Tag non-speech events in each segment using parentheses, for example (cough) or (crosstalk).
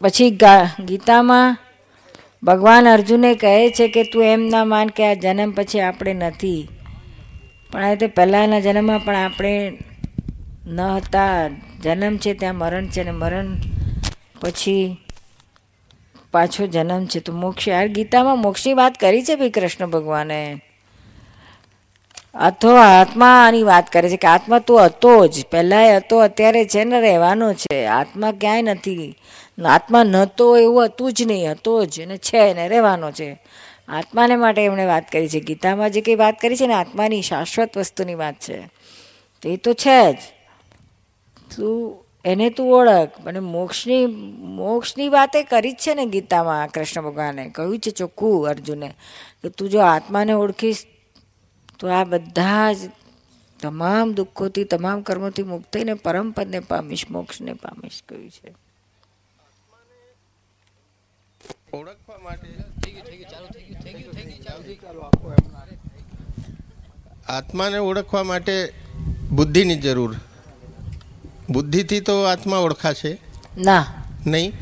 પછી ગીતામાં ભગવાન અર્જુને કહે છે કે તું એમ ના માન કે આ જન્મ પછી આપણે નથી. પણ આ તે પહેલાંના જન્મમાં પણ આપણે ન હતા. જન્મ છે, ત્યાં મરણ છે ને મરણ પછી પાછો જન્મ છે. તો મોક્ષ યાર ગીતામાં મોક્ષની વાત કરી છે ભાઈ કૃષ્ણ ભગવાને? અથવા આત્માની વાત કરે છે કે આત્મા તો હતો જ. પહેલાંય હતો, અત્યારે છે ને રહેવાનો છે. આત્મા ક્યાંય નથી. આત્મા નહોતો એવું હતું જ નહીં, હતો જ. અને છે ને રહેવાનો છે. આત્માને માટે એમણે વાત કરી છે. ગીતામાં જે કંઈ વાત કરી છે ને, આત્માની શાશ્વત વસ્તુની વાત છે. તે તો છે જ. તું, એને તું ઓળખ. અને મોક્ષની મોક્ષની વાતે કરી જ છે ને ગીતામાં કૃષ્ણ ભગવાને. કહ્યું છે ચોખ્ખું અર્જુને કે તું જો આત્માને ઓળખીશ, તો આ બધા જ તમામ દુઃખોથી, તમામ કર્મોથી મુક્ત થઈને પરમ પદને પામીશ, મોક્ષને પામીશ, કહ્યું છે. ઓળખવા માટે આત્માને ઓળખવા માટે બુદ્ધિની જરૂર. બુદ્ધિથી તો આત્મા ઓળખાશે. ના. નહીં?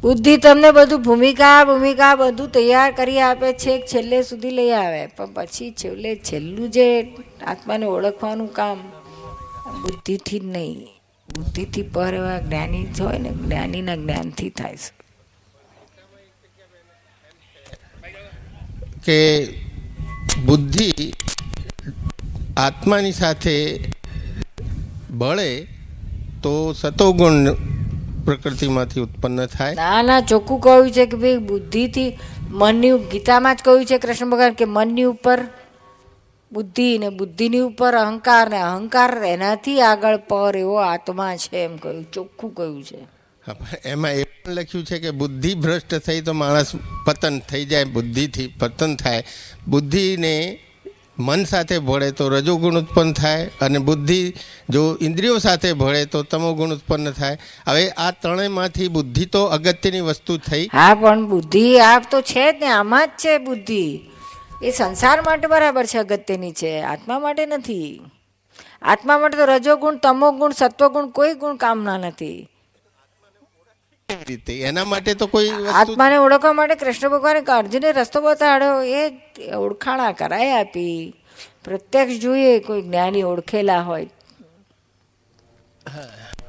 બુદ્ધિ તમને બધું ભૂમિકા ભૂમિકા બધું તૈયાર કરી આપે છે છેલ્લે સુધી લઈ આવે. પણ પછી છેલ્લે છેલ્લું જે આત્માને ઓળખવાનું કામ બુદ્ધિથી જ નહીં. બુદ્ધિથી પર એવા જ્ઞાની હોય ને જ્ઞાનીના જ્ઞાનથી થાય છે. કે બુદ્ધિ આત્માની સાથે બળે તો સતોગુણ પ્રકૃતિમાંથી ઉત્પન્ન થાય. ના ના, ચોખ્ખું કહ્યું છે કે ભાઈ બુદ્ધિથી મનની ગીતામાં જ કહ્યું છે કૃષ્ણ ભગવાન કે મનની ઉપર બુદ્ધિ ને બુદ્ધિની ઉપર અહંકાર ને અહંકાર એનાથી આગળ પર એવો આત્મા છે એમ કહ્યું, ચોખ્ખું કહ્યું છે. એમાં એ પણ લખ્યું છે કે બુદ્ધિ ભ્રષ્ટ થઈ તો માણસ પતન થઈ જાય, બુદ્ધિથી પતન થાય. બુદ્ધિને મન સાથે ભળે તો રજોગુણ ઉત્પન્ન થાય અને બુદ્ધિ જો ઇન્દ્રિયો સાથે ભળે તો તમોગુણ ઉત્પન્ન થાય. હવે આ ત્રણેયમાંથી બુદ્ધિ તો અગત્યની વસ્તુ થઈ. હા, પણ બુદ્ધિ આ તો છે જ ને, આમાં જ છે બુદ્ધિ. એ સંસાર માટે બરાબર છે, અગત્યની છે. આત્મા માટે નથી. આત્મા માટે તો રજોગુણ, તમોગુણ, સત્વગુણ કોઈ ગુણ કામના નથી. રીતે? એના માટે તો કોઈ આત્માને ઓળખવા માટે કૃષ્ણ ભગવાને અર્જુને રસ્તો બતાડ્યો. એ ઓળખાણા કરાય આપી. પ્રત્યક્ષ જોઈએ કોઈ જ્ઞાની ઓળખેલા હોય.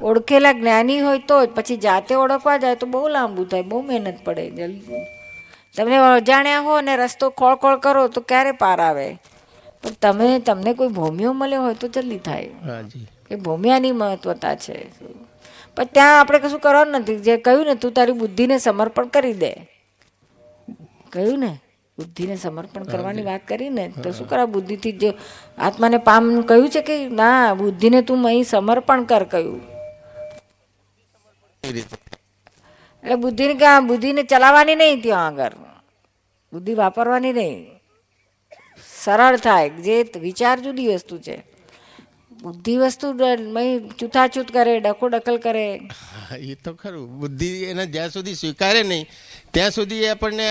ઓળખેલા જ્ઞાની હોય તો જ. પછી જાતે ઓળખવા જાય તો બહુ લાંબુ થાય. બહુ મહેનત પડે જલ્દી. તમને અજાણ્યા હો અને રસ્તો ખોળ ખોળ કરો તો ક્યારે પાર આવે? પણ તમે તમને કોઈ ભૂમિઓ મળ્યો હોય તો જલ્દી થાય. એ ભૂમિયાની મહત્વતા છે. પણ ત્યાં આપણે કશું કરવાનું નથી. જે કહ્યું ને તું તારી બુદ્ધિને સમર્પણ કરી દે. કહ્યું ને બુદ્ધિને સમર્પણ કરવાની વાત કરી ને તો શું કરા બુદ્ધિથી જે આત્માને પામ કહ્યું છે કે ના બુદ્ધિને તું અહીં સમર્પણ કર કહ્યું. એટલે બુદ્ધિને ક્યાં બુદ્ધિને ચલાવવાની નહીં ત્યાં આગળ. બુદ્ધિ વાપરવાની નહીં. સરળ થાય. જે વિચાર જુદી વસ્તુ છે. બુદ્ધિ વસ્તુ ચૂથાચૂત કરે ડખો ડકલ કરે. એ તો ખરું. બુદ્ધિ એને જ્યાં સુધી સ્વીકારે નહીં ત્યાં સુધી આપણને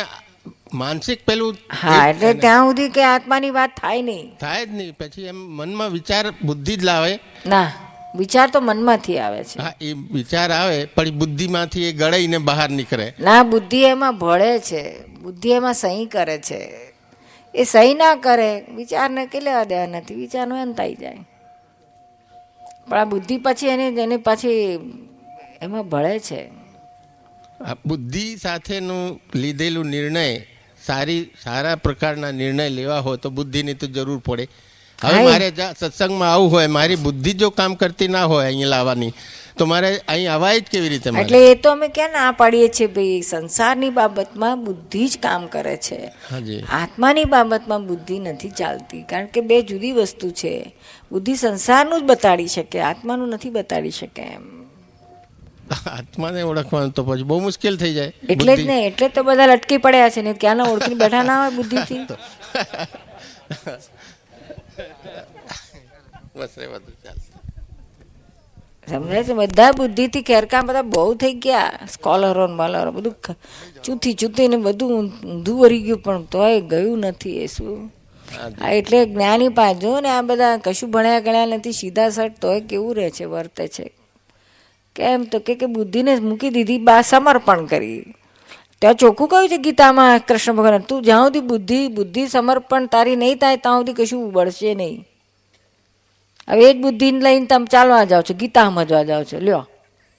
માનસિક પેલું હા એટલે ત્યાં સુધી કે આત્માની વાત થાય નહીં. થાય જ નહીં. પછી એમ મનમાં વિચાર બુદ્ધિ જ લાવે. ના વિચાર તો મનમાંથી આવે છે. હા એ વિચાર આવે પણ બુદ્ધિમાંથી એ ગળાઈને બહાર નીકળે. ના બુદ્ધિ એમાં ભળે છે. બુદ્ધિ એમાં સહી કરે છે. એ સહી ના કરે વિચારને કે લેવા દેવા નથી વિચારનો અંત આવી જાય. પણ આ બુદ્ધિ પછી એને એને પછી એમાં ભળે છે. આ બુદ્ધિ સાથેનું લીધેલું નિર્ણય સારી સારા પ્રકારના નિર્ણય લેવા હોય તો બુદ્ધિની તો જરૂર પડે. હવે મારે સત્સંગમાં આવું હોય મારી બુદ્ધિ જો કામ કરતી ના હોય અહીંયા લાવવાની તો મારે અહીં અવાય જ કેવી રીતે એટલે એ તો અમે ક્યાં ના પાડીએ છીએ ભાઈ? સંસારની બાબતમાં બુદ્ધિ જ કામ કરે છે. આત્માની બાબતમાં બુદ્ધિ નથી ચાલતી. કારણ કે બે જુદી વસ્તુ છે. બુદ્ધિ સંસારનું જ બતાડી શકે આત્માનું નથી બતાડી શકે એમ. આત્માને ઓળખવાનું તો પછી બહુ મુશ્કેલ થઈ જાય એટલે જ ને એટલે તો બધા લટકી પડ્યા છે ને ક્યાંના ઓળખી બેઠા ના હોય બુદ્ધિથી? (laughs) બસ એ બધું ચાલશે સમજાય છે? બધા બુદ્ધિથી ખેરકામ બધા બહુ થઈ ગયા. સ્કોલરો બોલરો, બધું ચૂથી ચૂથીને બધું ઊંધું વરી ગયું, પણ તોય ગયું નથી એ શું? હા એટલે જ્ઞાની પાંચ ને આ બધા કશું ભણ્યા ગણ્યા નથી, સીધા સટ તોય કેવું રહે છે, વર્તે છે? કેમ તો કે કે બુદ્ધિને મૂકી દીધી, બા સમર્પણ કરી. ત્યાં ચોખ્ખું કહ્યું છે ગીતામાં, કૃષ્ણ ભગવાન, તું જ્યાં સુધી બુદ્ધિ બુદ્ધિ સમર્પણ તારી નહીં થાય, ત્યાં સુધી કશું ઉબળશે નહીં. હવે એ જ બુદ્ધિને લઈને તમે ચાલવા જાઓ છો ગીતા સમજવા જાઓ છો. લ્યો.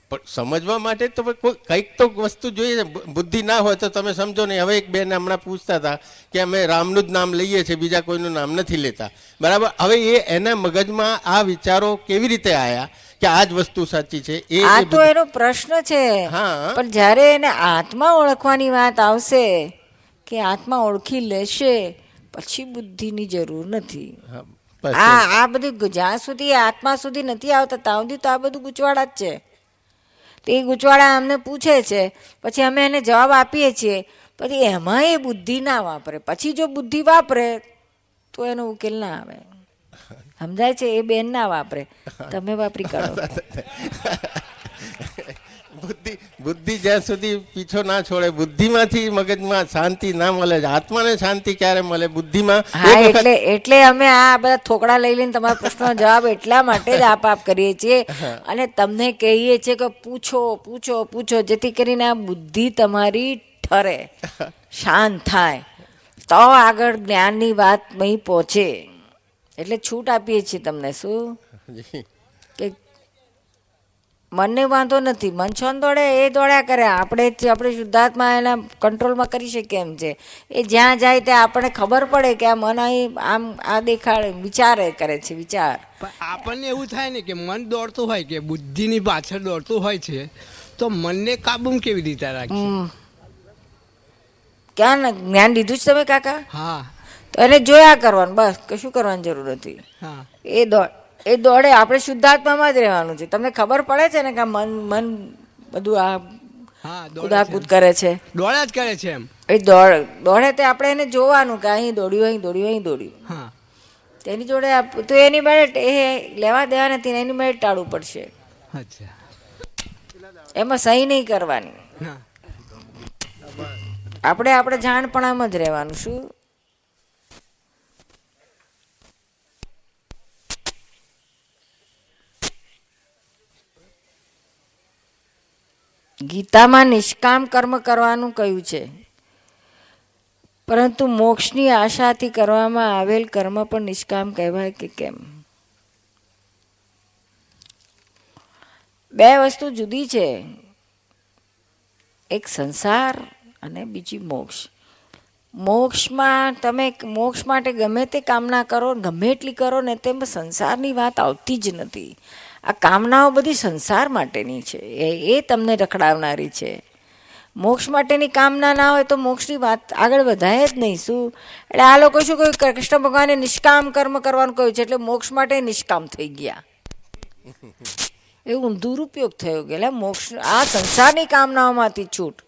પણ સમજવા માટે તો કોઈ કંઈક તો વસ્તુ જોઈએ બુદ્ધિ ના હોય તો તમે સમજો નહીં હવે એક બેન હમણાં પૂછતા હતા કે અમે રામનું જ નામ લઈએ છીએ બીજા કોઈનું નામ નથી લેતા. બરાબર? હવે એ એના મગજમાં આ વિચારો કેવી રીતે આયા કે આ જ વસ્તુ સાચી છે? એ આ તો એનો પ્રશ્ન છે. હા. પણ જ્યારે એને આત્મા ઓળખવાની વાત આવશે કે આત્મા ઓળખી લેશે પછી બુદ્ધિની જરૂર નથી. હા, આ આ બધું જ્યાં સુધી આત્મા સુધી નથી આવતા. ત્યાં સુધી તો આ બધું ગૂંચવાડા જ છે. તો ગૂંચવાડા અમને પૂછે છે. પછી અમે એને જવાબ આપીએ છીએ. પછી એમાં એ બુદ્ધિ ના વાપરે. પછી જો બુદ્ધિ વાપરે તો એનો ઉકેલ ના આવે. (laughs) સમજાય છે? એ બેન ના વાપરે. તમે વાપરી કાઢો. (laughs) બુદ્ધિ બુદ્ધિ જ્યાં સુધી પીછો ના છોડે બુદ્ધિમાંથી મગજમાં શાંતિ ના મળે આત્માને શાંતિ ક્યારે મળે? બુદ્ધિમાં હા એટલે એટલે અમે આ બધા થોકડા લઈ લઈને તમારા પ્રશ્નનો જવાબ એટલા માટે જ આપ આપ કરીએ છીએ. અને તમને કહીએ છીએ કે પૂછો પૂછો પૂછો જેથી કરીને આ બુદ્ધિ તમારી ઠરે શાંત થાય. તો આગળ જ્ઞાનની વાત નહીં પહોંચે. એટલે છૂટ આપીએ છીએ તમને શું? જી. મનને વાંધો નથી. મન છોન દોડે એ દોડ્યા કરે. આપણે જ આપણે શુદ્ધાત્મા એના કંટ્રોલમાં કરી શકીએ એમ છે. એ જ્યાં જાય ત્યાં આપણને ખબર પડે કે આ મન અહીં આમ આ દેખાડે વિચારે કરે છે વિચાર. આપણને એવું થાય ને કે મન દોડતું હોય કે બુદ્ધિની પાછળ દોડતું હોય છે તો મનને કાબૂમાં કેવી રીતે રાખી ક્યાં ન- જ્ઞાન લીધું જ તમે કાકા? હા. તો એને જોયા કરવાનું બસ. કશું કરવાની જરૂર નથી. હા. એ દોડ. એ દોડે આપણે શુદ્ધાત્મામાં જ રહેવાનું છે. તમને ખબર પડે છે ને કે મન મન બધું આ દોડે કુદાકૂદ કરે છે? દોડ્યા જ કરે છે એમ. એ દોડ દોડે તે આપણે એને જોવાનું કે અહીં દોડ્યું અહીં દોડ્યું અહીં દોડ્યું. તેની જોડે તો એની માટે એ લેવા દેવા નથી ને એની માટે ટાળવું પડશે. એમાં સહી નહીં કરવાની. આપણે આપણે જાણપણામાં જ રહેવાનું. શું? ગીતામાં નિષ્કામ કર્મ કરવાનું કહ્યું છે. પરંતુ મોક્ષની આશાથી કરવામાં આવેલ કર્મ પણ નિષ્કામ કહેવાય કે કેમ? બે વસ્તુ જુદી છે. એક સંસાર અને બીજી મોક્ષ. મોક્ષમાં તમે મોક્ષ માટે ગમે તે કામના કરો, ગમે એટલી કરો ને તેમ સંસારની વાત આવતી જ નથી. આ કામનાઓ બધી સંસાર માટેની છે. એ એ તમને રખડાવનારી છે. મોક્ષ માટેની કામના ના હોય તો મોક્ષની વાત આગળ વધાય જ નહીં. શું? એટલે આ લોકો શું કહ્યું? કૃષ્ણ ભગવાને નિષ્કામ કર્મ કરવાનું કહ્યું છે, એટલે મોક્ષ માટે નિષ્કામ થઈ ગયા. એવું દુરુપયોગ થયો કે એટલે મોક્ષ, આ સંસારની કામનાઓમાંથી છૂટ.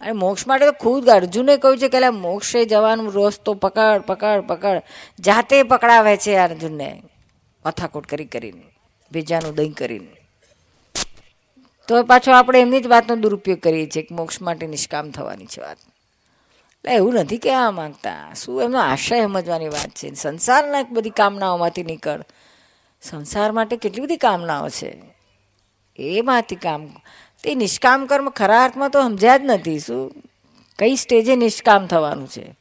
અને મોક્ષ માટે તો ખુદ અર્જુને કહ્યું છે કે મોક્ષે જવાનું રસ્તો પકડ પકડ પકડ. જાતે પકડાવે છે અર્જુનને. મથાકોટ કરી કરીને. ભેજાનું દહીં કરીને. તો પાછો આપણે એમની જ વાતનો દુરુપયોગ કરીએ છીએ કે મોક્ષ માટે નિષ્કામ થવાની છે વાત. એટલે એવું નથી કહેવા માંગતા. શું એમનો આશય સમજવાની વાત છે? સંસારના બધી કામનાઓમાંથી નીકળ. સંસાર માટે કેટલી બધી કામનાઓ છે? એમાંથી કામ. તે નિષ્કામ કર્મ ખરા અર્થમાં તો સમજ્યા જ નથી. શું? કઈ સ્ટેજે નિષ્કામ થવાનું છે?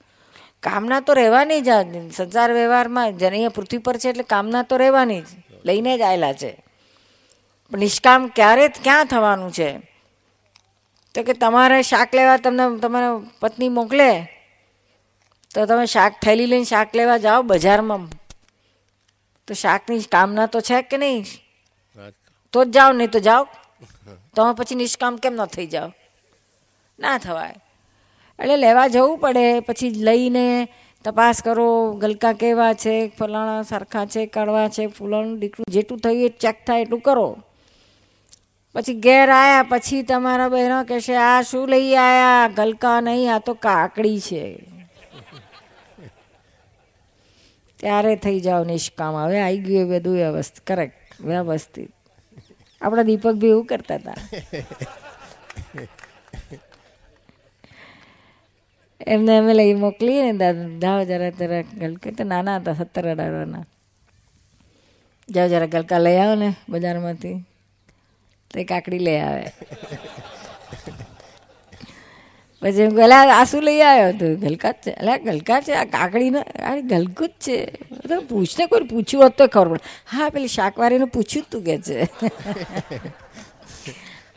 કામના તો રહેવાની જ સંસાર વ્યવહારમાં જનૈયા પૃથ્વી પર છે એટલે કામના તો રહેવાની જ. લઈને જ આવેલા છે. પણ નિષ્કામ ક્યારે, ક્યાં થવાનું છે? તો કે તમારે શાક લેવા તમને, તમારા પત્ની મોકલે, તો તમે શાક થેલી લઈને શાક લેવા જાઓ બજારમાં. તો શાકની કામના તો છે કે નહીં? તો જ જાઓ, નહીં તો જાઓ. તમે પછી નિષ્કામ કેમ ન થઈ જાઓ? ના થવાય. એટલે લેવા જવું પડે, પછી લઈને તપાસ કરો, ગલકા કેવા છે, ફલાણા સરખા છે, કડવા છે ફૂલાનું દીકરું જેટલું થયું એ ચેક થાય એટલું કરો. પછી ઘેર આવ્યા પછી તમારા બહેનો કહેશે, આ શું લઈ આવ્યા ગલકા નહીં, આ તો કાકડી છે. ત્યારે થઈ જાઓ નિષ્કામ. હવે આવી ગયું એ બધું વ્યવસ્થિત કરેક્ટ વ્યવસ્થિત. આપણા દીપક બી એવું કરતા હતા. એમને અમે લઈ મોકલીએ ને જાઓ જરા જરા ગલકા તો નાના હતા, સત્તર અઢારના. જાઓ જરા ગલકા લઈ આવો ને બજારમાંથી. તો કાકડી લઈ આવે. પછી એમ કહે આ લઈ આવ્યો તું? ગલકા છે. એટલે ગલકા છે, આ કાકડીને આ ગલકું જ છે તો પૂછને કોઈ પૂછ્યું હોત તો ખબર પડે. હા, પેલી શાકવારીને પૂછ્યું તું કે છે.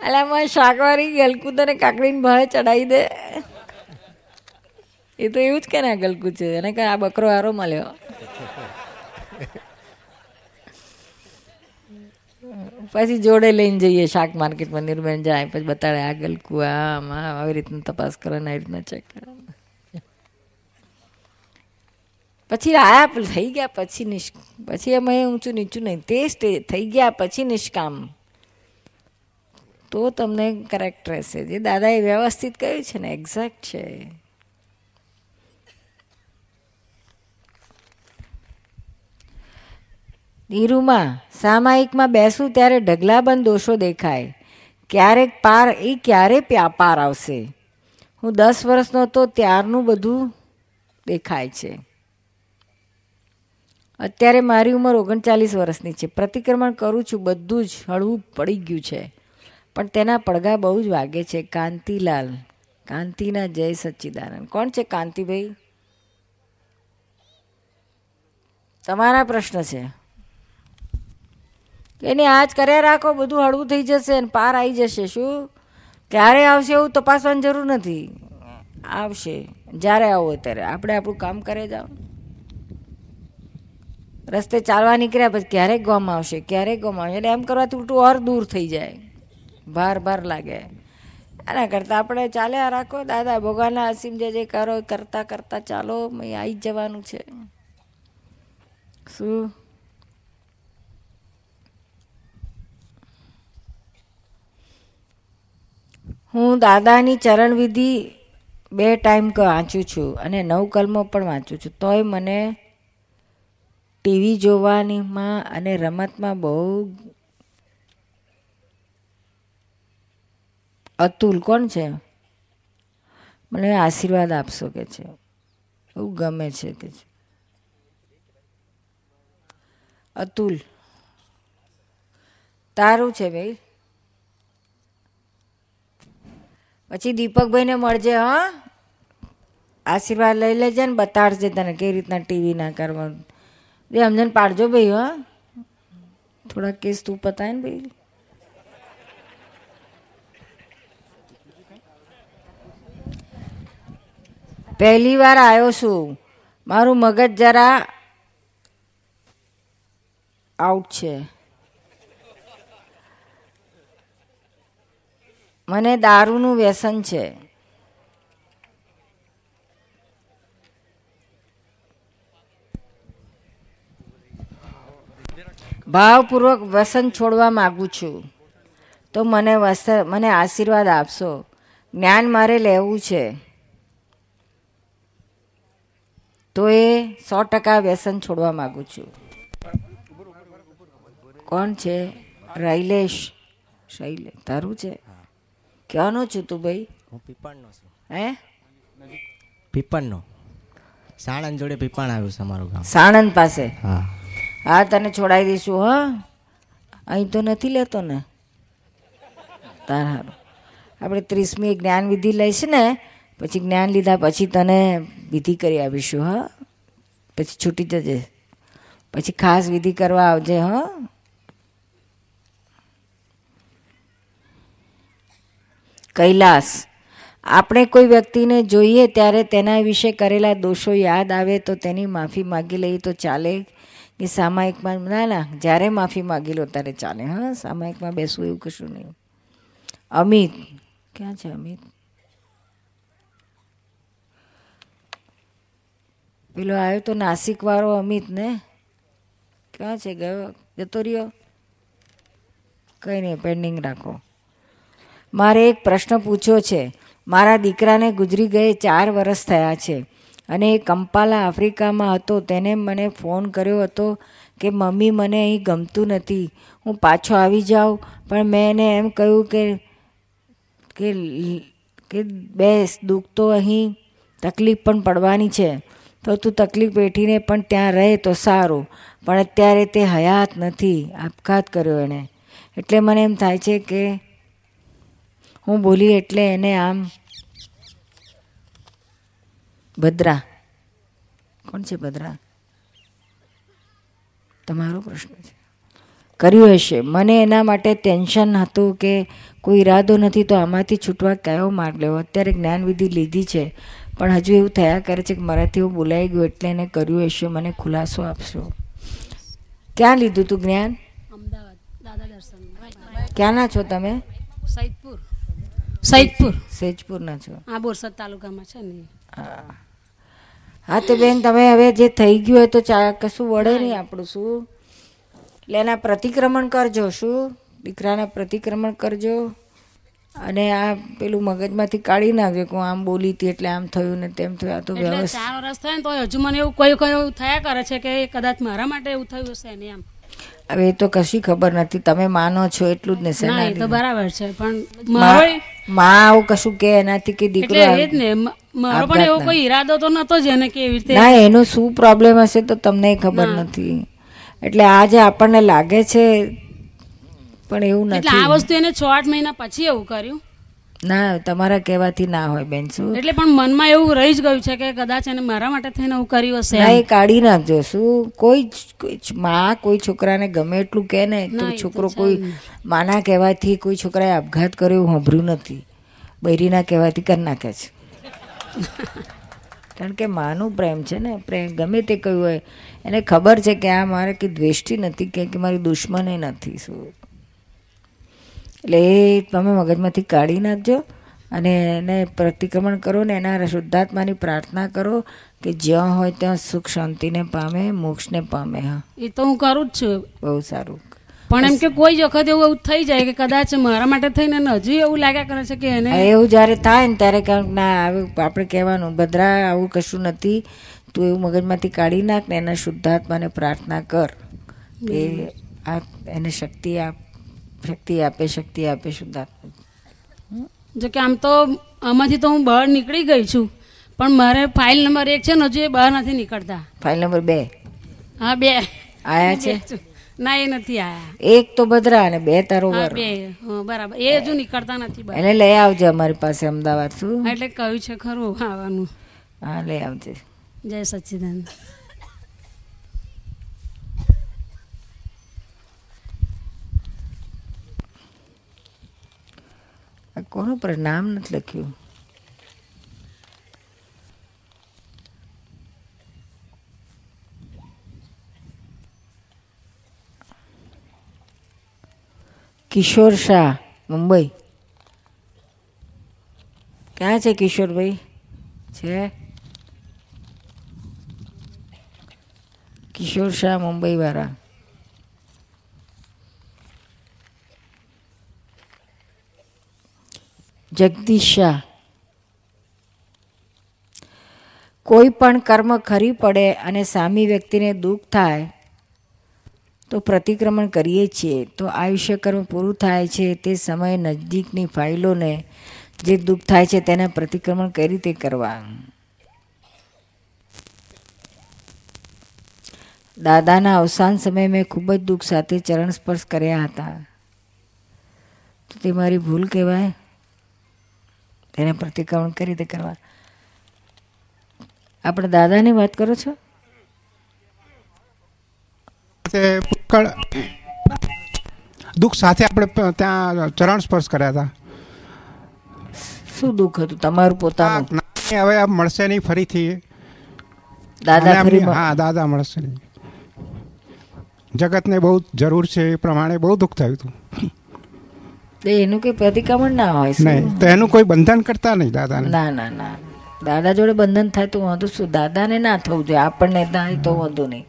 એટલે આમાં શાકવારી ગલકું તને કાકડીને ભાવે ચડાવી દે. એ તો એવું જ કે ને ગલકું છે. એને કે આ બકરો હારો મળ્યો. પછી જોડે લઈને જઈએ શાક માર્કેટમાં નિર્બેન જાય, પછી બતાડે આ ગલકું આમ આવી રીતના તપાસ કરે ને આવી રીતના ચેક કરે. પછી આયા થઈ ગયા, પછી નિષ્ પછી એમાં ઊંચું નીચું નહીં, તે સ્ટેજ થઈ ગયા, પછી નિષ્કામ. તો તમને કરેક્ટ રહેશે. જે દાદાએ વ્યવસ્થિત કહ્યું છે ને એક્ઝેક્ટ છે. નીરુમાં સામાયિકમાં બેસું ત્યારે ઢગલાબંધ દોષો દેખાય. ક્યારેક પાર એ ક્યારે પાર આવશે? હું દસ વર્ષનો તો ત્યારનું બધું દેખાય છે. અત્યારે મારી ઉંમર ઓગણચાલીસ વર્ષની છે. પ્રતિક્રમણ કરું છું, બધું જ હળવું પડી ગયું છે. પણ તેના પડઘા બહુ જ વાગે છે. કાંતિલાલ, કાંતિના જય સચ્ચિદાનંદ. કોણ છે કાંતિભાઈ? તમારા પ્રશ્ન છે. એને આજ કર્યા રાખો, બધું હળવું થઈ જશે અને પાર આવી જશે. શું? ક્યારે આવશે એવું તપાસવાની જરૂર નથી. આવશે. જ્યારે આવો ત્યારે. આપણે આપણું કામ કરે જાઓ. રસ્તે ચાલવા નીકળ્યા પછી ક્યારેક ગમ આવશે, ક્યારેક ગમ આવશે. એટલે એમ કરવાથી ઉલટું ઓર દૂર થઈ જાય. ભાર ભાર લાગે. આના કરતાં આપણે ચાલ્યા રાખો. દાદા, ભગવાનના અસીમ જે જે કરો કરતાં કરતાં ચાલો. આવી જ જવાનું છે. શું? હું દાદાની ચરણવિધિ બે ટાઈમ વાંચું છું અને નવકલમો પણ વાંચું છું. તોય મને ટીવી જોવાનીમાં અને રમતમાં બહુ અતુલ કોણ છે? મને આશીર્વાદ આપશો કે છે. બહુ ગમે છે કે છે. અતુલ. તારું છે ભાઈ? પછી દીપકભાઈને મળજે, હા. આશીર્વાદ લઈ લેજે ને બતાડશે તને કેવી રીતના ટીવી ના કરવાનું બે સમજણ પાડજો ભાઈ, હા. થોડા કેસ તું પતાય ને ભાઈ. પહેલી વાર આવ્યો છું. મારું મગજ જરા આઉટ છે. મને દારૂનું વ્યસન છે. ભાવપૂર્વક વ્યસન છોડવા માગું છું. તો મને વસ મને આશીર્વાદ આપશો. જ્ઞાન મારે લેવું છે. તો એ સો ટકા વ્યસન છોડવા માગું છું. કોણ છે? રૈલેશ. શૈલે, તારું છે? ક્યાંનો છું તું ભાઈ? હું પીપળનો છું. હે? પીપળનો. સાણંદ જોડે પીપણ આવ્યું છે અમારું ગામ. સાણંદ પાસે? હા. હા તને છોડાવી દઈશું હા. અહીં તો નથી લેતો ને. તાર હારું. આપણે ત્રીસમી જ્ઞાન વિધિ લઈશ ને પછી જ્ઞાન લીધા પછી તને વિધિ કરી આપીશું હા. પછી છૂટી જજે. પછી ખાસ વિધિ કરવા આવજે હા. કૈલાસ. આપણે કોઈ વ્યક્તિને જોઈએ ત્યારે તેના વિશે કરેલા દોષો યાદ આવે તો તેની માફી માગી લઈએ તો ચાલે કે સામાયિકમાં, ના ના, જ્યારે માફી માગી લો ત્યારે ચાલે. હા, સામાયિકમાં બેસવું એવું કશું નહીં. અમિત. ક્યાં છે અમિત? પેલો આવ્યો તો નાસિકવાળો અમિત ને? ક્યાં છે ગયો? જતો રહ્યો? કંઈ નહીં પેન્ડિંગ રાખો. મારે એક પ્રશ્ન પૂછ્યો છે. મારા દીકરાને ગુજરી ગયે ચાર વર્ષ થયા છે અને એ કંપાલા આફ્રિકામાં હતો. તેને મને ફોન કર્યો હતો કે, મમ્મી, મને અહીં ગમતું નથી. હું પાછો આવી જાઉં. પણ મેં એને એમ કહ્યું કે કે કે બેસ, દુઃખ તો અહીં તકલીફ પણ પડવાની છે. તો તું તકલીફ વેઠીને પણ ત્યાં રહે તો સારું. પણ અત્યારે તે હયાત નથી. આપઘાત કર્યો એણે. એટલે મને એમ થાય છે કે હું બોલી એટલે એને આમ ભદ્રા. કોણ છે ભદ્રા? તમારો પ્રશ્ન છે. કર્યું હશે. મને એના માટે ટેન્શન હતું કે કોઈ ઈરાદો નથી તો આમાંથી છૂટવા કયો માર્ગ લેવો? અત્યારે જ્ઞાનવિધિ લીધી છે. પણ હજુ એવું થયા કરે છે કે મારાથી એવું બોલાઈ ગયું એટલે એને કર્યું હશે. મને ખુલાસો આપશો. ક્યાં લીધું તું જ્ઞાન? અમદાવાદ. ક્યાંના છો તમે? સૈદપુર. સૈદપુર સૈદપુરના છો. આ બોરસદ તાલુકામાં છે ને. હા. હા તો બેન તમે હવે જે થઈ ગયું હોય તો ચા કશું વળે નહીં આપણું શું? એટલે એના પ્રતિક્રમણ કરજો શું? દીકરાના પ્રતિક્રમણ કરજો. અને આ પેલું મગજમાંથી કાઢી નાખજો કે હું આમ બોલી હતી એટલે આમ થયું ને તેમ થયું. આ તો વ્યવસ્થા ચાર વર્ષ થાય ને તો હજુ મને એવું કયું કયું થયા કરે છે કે કદાચ મારા માટે એવું થયું હશે ને એમ? હવે તો કશી ખબર નથી. તમે માનો છો એટલું જ ને ના એ તો બરાબર છે પણ મારો માં આવું કશું કે એનાથી કે દીકરો એ જ ને મારો પણ એવો કોઈ ઈરાદો તો નતો જ એને કે એવી રીતે ના એનો શું પ્રોબ્લેમ હશે તો તમને ખબર નથી. એટલે આજે આપણને લાગે છે પણ એવું એટલે નથી. આ વસ્તુ એને છ આઠ મહિના પછી એવું કર્યું. ના તમારા કહેવાથી ના હોય બેન શું? એટલે પણ મનમાં એવું રહી જ ગયું છે કે કદાચ એને મારા માટે થઈને એવું કર્યું હશે ના એ કાઢી નાખજો શું? કોઈ જ- માં કોઈ છોકરાને ગમે એટલું કહે ને તો છોકરો કોઈ માના કહેવાથી કોઈ છોકરાએ આપઘાત કર્યો એવું સાંભળ્યું નથી. બૈરીના કહેવાથી કરી નાખે છે. કારણ કે માનું પ્રેમ છે ને પ્રેમ ગમે તે કહ્યું હોય. એને ખબર છે કે આ મારે કે દ્વેષ્ટિ નથી કે કે મારી દુશ્મને નથી શું? એટલે એ તમે મગજમાંથી કાઢી નાખજો અને એને પ્રતિક્રમણ કરો ને એના શુદ્ધાત્માની પ્રાર્થના કરો કે જ્યાં હોય ત્યાં સુખ શાંતિને પામે મોક્ષને પામે હા. એ તો હું કરું જ છું. બહુ સારું. પણ એમ કે કોઈ વખત એવું એવું થઈ જાય કે કદાચ મારા માટે થઈને હજુ એવું લાગ્યા કરે છે કે એને એવું જ્યારે થાય ને ત્યારે કંઈક ના આપણે કહેવાનું ભદ્રા આવું કશું નથી. તું એવું મગજમાંથી કાઢી નાખ ને એના શુદ્ધાત્માને પ્રાર્થના કર. એ આ એને શક્તિ આપ શક્તિ આપે શક્તિ આપે શુદ્ધાત્મા. જો કે આમ તો આમાંથી તો હું બહાર નીકળી ગઈ છું પણ મારે ફાઇલ નંબર એક છે ને હજુ એ બહાર નથી નીકળતા. ફાઇલ નંબર બે? હા બે. આયા છે? ના એ નથી આયા. એક તો ભદ્રા અને બે તારો બે. બરાબર. એ હજુ નીકળતા નથી એને લઈ આવજે અમારી પાસે અમદાવાદ શું? એટલે કહ્યું છે ખરું આવવાનું. હા લઈ આવજે. જય સચ્ચિદાનંદ કોનું પર નામ નથી લખ્યું? કિશોર શાહ, મુંબઈ. ક્યાં છે કિશોરભાઈ? છે? કિશોર શાહ, મુંબઈ જગદીશ કોઈ પણ કર્મ ખરી પડે અને સામી વ્યક્તિને દુઃખ થાય, તો પ્રતિક્રમણ કરીએ છીએ. તો આયુષ્ય કર્મ પૂરું થાય છે તે સમયે નજદીકની ફાઇલોને જે દુઃખ થાય છે તેને પ્રતિક્રમણ કઈ રીતે કરવા? દાદાના અવસાન સમયે મેં ખૂબ જ દુઃખ સાથે ચરણ સ્પર્શ કર્યા હતા. તો તે મારી ભૂલ કહેવાય? તેને પ્રતિક્રમણ કઈ રીતે કરવા. આપણે દાદાની વાત કરો છો? દુઃખ સાથે આપણે ત્યાં ચરણ સ્પર્શ કર્યા હતા. શું દુઃખ હતું તમારું પોતાનું? હવે આ મળશે નહીં ફરીથી. દાદા હા દાદા મળશે નહીં. જગતને બહુ જરૂર છે એ પ્રમાણે બહુ દુઃખ થયું હતું. એનું કોઈ પ્રતિક્રમણ ના હોય? નહીં તો એનું કોઈ બંધન કરતા નહીં દાદાને. ના ના ના. દાદા જોડે બંધન થાય તો વાંધો શું? દાદાને ના થવું જોઈએ. આપણને થાય તો વાંધો નહીં.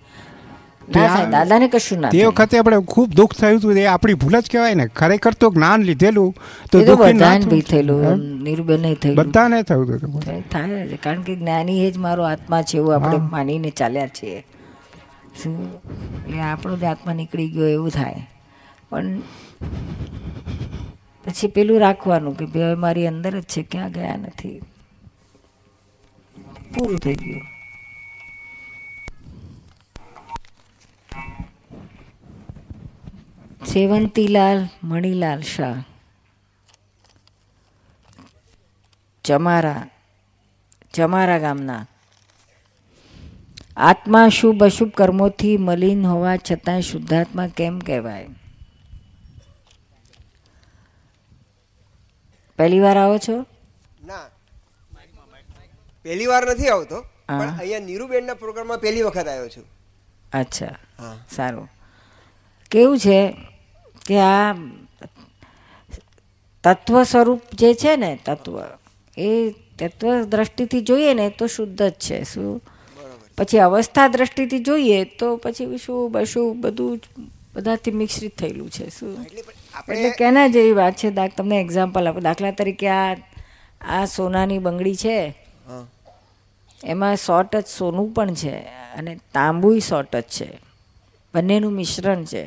દાદાને કશું ના તે વખતે આપણે ખૂબ દુઃખ થયું હતું એ આપણી ભૂલ જ કહેવાય ને. ખરેખર તો જ્ઞાન લીધેલું તો બધાને બી થયેલું નિરુબેન નહીં થયું બધાને થયું હતું થાય- છે કારણ કે જ્ઞાની એ જ મારો આત્મા છે એવું આપણે માનીને ચાલ્યા છીએ. શું? એટલે આપણો જ આત્મા નીકળી ગયો એવું થાય. પણ પછી પેલું રાખવાનું કે ભાઈ હવે મારી અંદર જ છે, ક્યાં ગયા નથી. પૂરું થઈ ગયું. સેવંતીલાલ મણિલાલ શાહ. ચમારા ચમારા ગામના. આત્મા શુભ અશુભ કર્મોથી મલિન હોવા છતાં શુદ્ધાત્મા કેમ કહેવાય? પહેલી વાર આવો છો? ના. પહેલી વાર નથી આવતો પણ અહીંયા નીરુબેનના પ્રોગ્રામમાં પહેલી વખત આવ્યો છું. અચ્છા. હા. સારું. કેવું છે કે આ તત્વ સ્વરૂપ જે છે ને તત્વ એ તત્વ દ્રષ્ટિથી જોઈએ ને તો શુદ્ધ જ છે. શું? પછી અવસ્થા દ્રષ્ટિથી જોઈએ તો પછી શું બશું બધું બધાથી મિશ્રિત થયેલું છે. શું? એટલે કેના જેવી વાત છે? દાખ તમને એક્ઝામ્પલ આપો. દાખલા તરીકે આ આ સોનાની બંગડી છે. એમાં સો ટચ સોનું પણ છે અને તાંબુય સો ટચ છે. બંનેનું મિશ્રણ છે.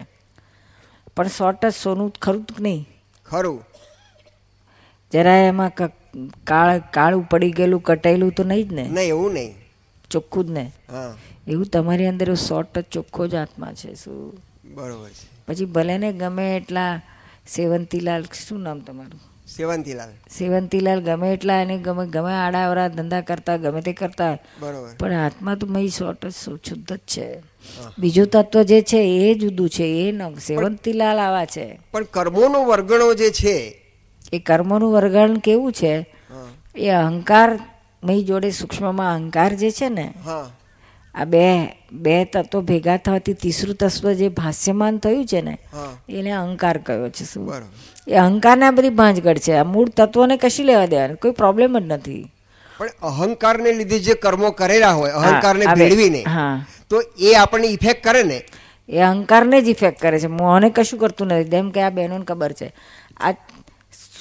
પણ સો ટચ સોનું ખરું કે નહીં? ખરું. જરા એમાં કાળ કાળું પડી ગયેલું કટાયેલું તો નહીં જ ને? નહીં એવું નહીં. ચોખ્ખું જ ને? એવું તમારી અંદર સો ટચ ચોખ્ખો જ આત્મા છે શું? બરોબર છે. પછી ભલે ને ગમે એટલા સેવંતીલાલ શું નામ તમારું? સેવંતીલાલ. સેવંતીલાલ ગમે એટલા એને ગમે ગમે આડાવડા ધંધા કરતા ગમે તે કરતા. બરોબર. પણ આત્મા તો મય શોર્ટ જ શુદ્ધ જ છે. બીજું તત્વ જે છે એ જુદું છે એ ન સેવંતીલાલ આવા છે. પણ કર્મોનો વર્ગણો જે છે એ કર્મોનું વર્ગણ કેવું છે? એ અહંકાર મય જોડે સૂક્ષ્મમાં અહંકાર જે છે ને હા. આ બે બે તત્વો ભેગા થવાથી તીસરું તત્વ જે ભાષ્યમાન થયું છે ને એને અહંકાર કયો છે શું? એ અહંકારને આ બધી ભાંજગઢ છે. આ મૂળ તત્વોને કશી લેવા દેવાની? કોઈ પ્રોબ્લેમ જ નથી. પણ અહંકારને લીધે જે કર્મો કરેલા હોય અહંકારને ભેળવીને હા. તો એ આપણને ઇફેક્ટ કરે ને? એ અહંકારને જ ઇફેક્ટ કરે છે. મોહને કશું કરતું નથી. જેમ કે આ બહેનોને ખબર છે. આ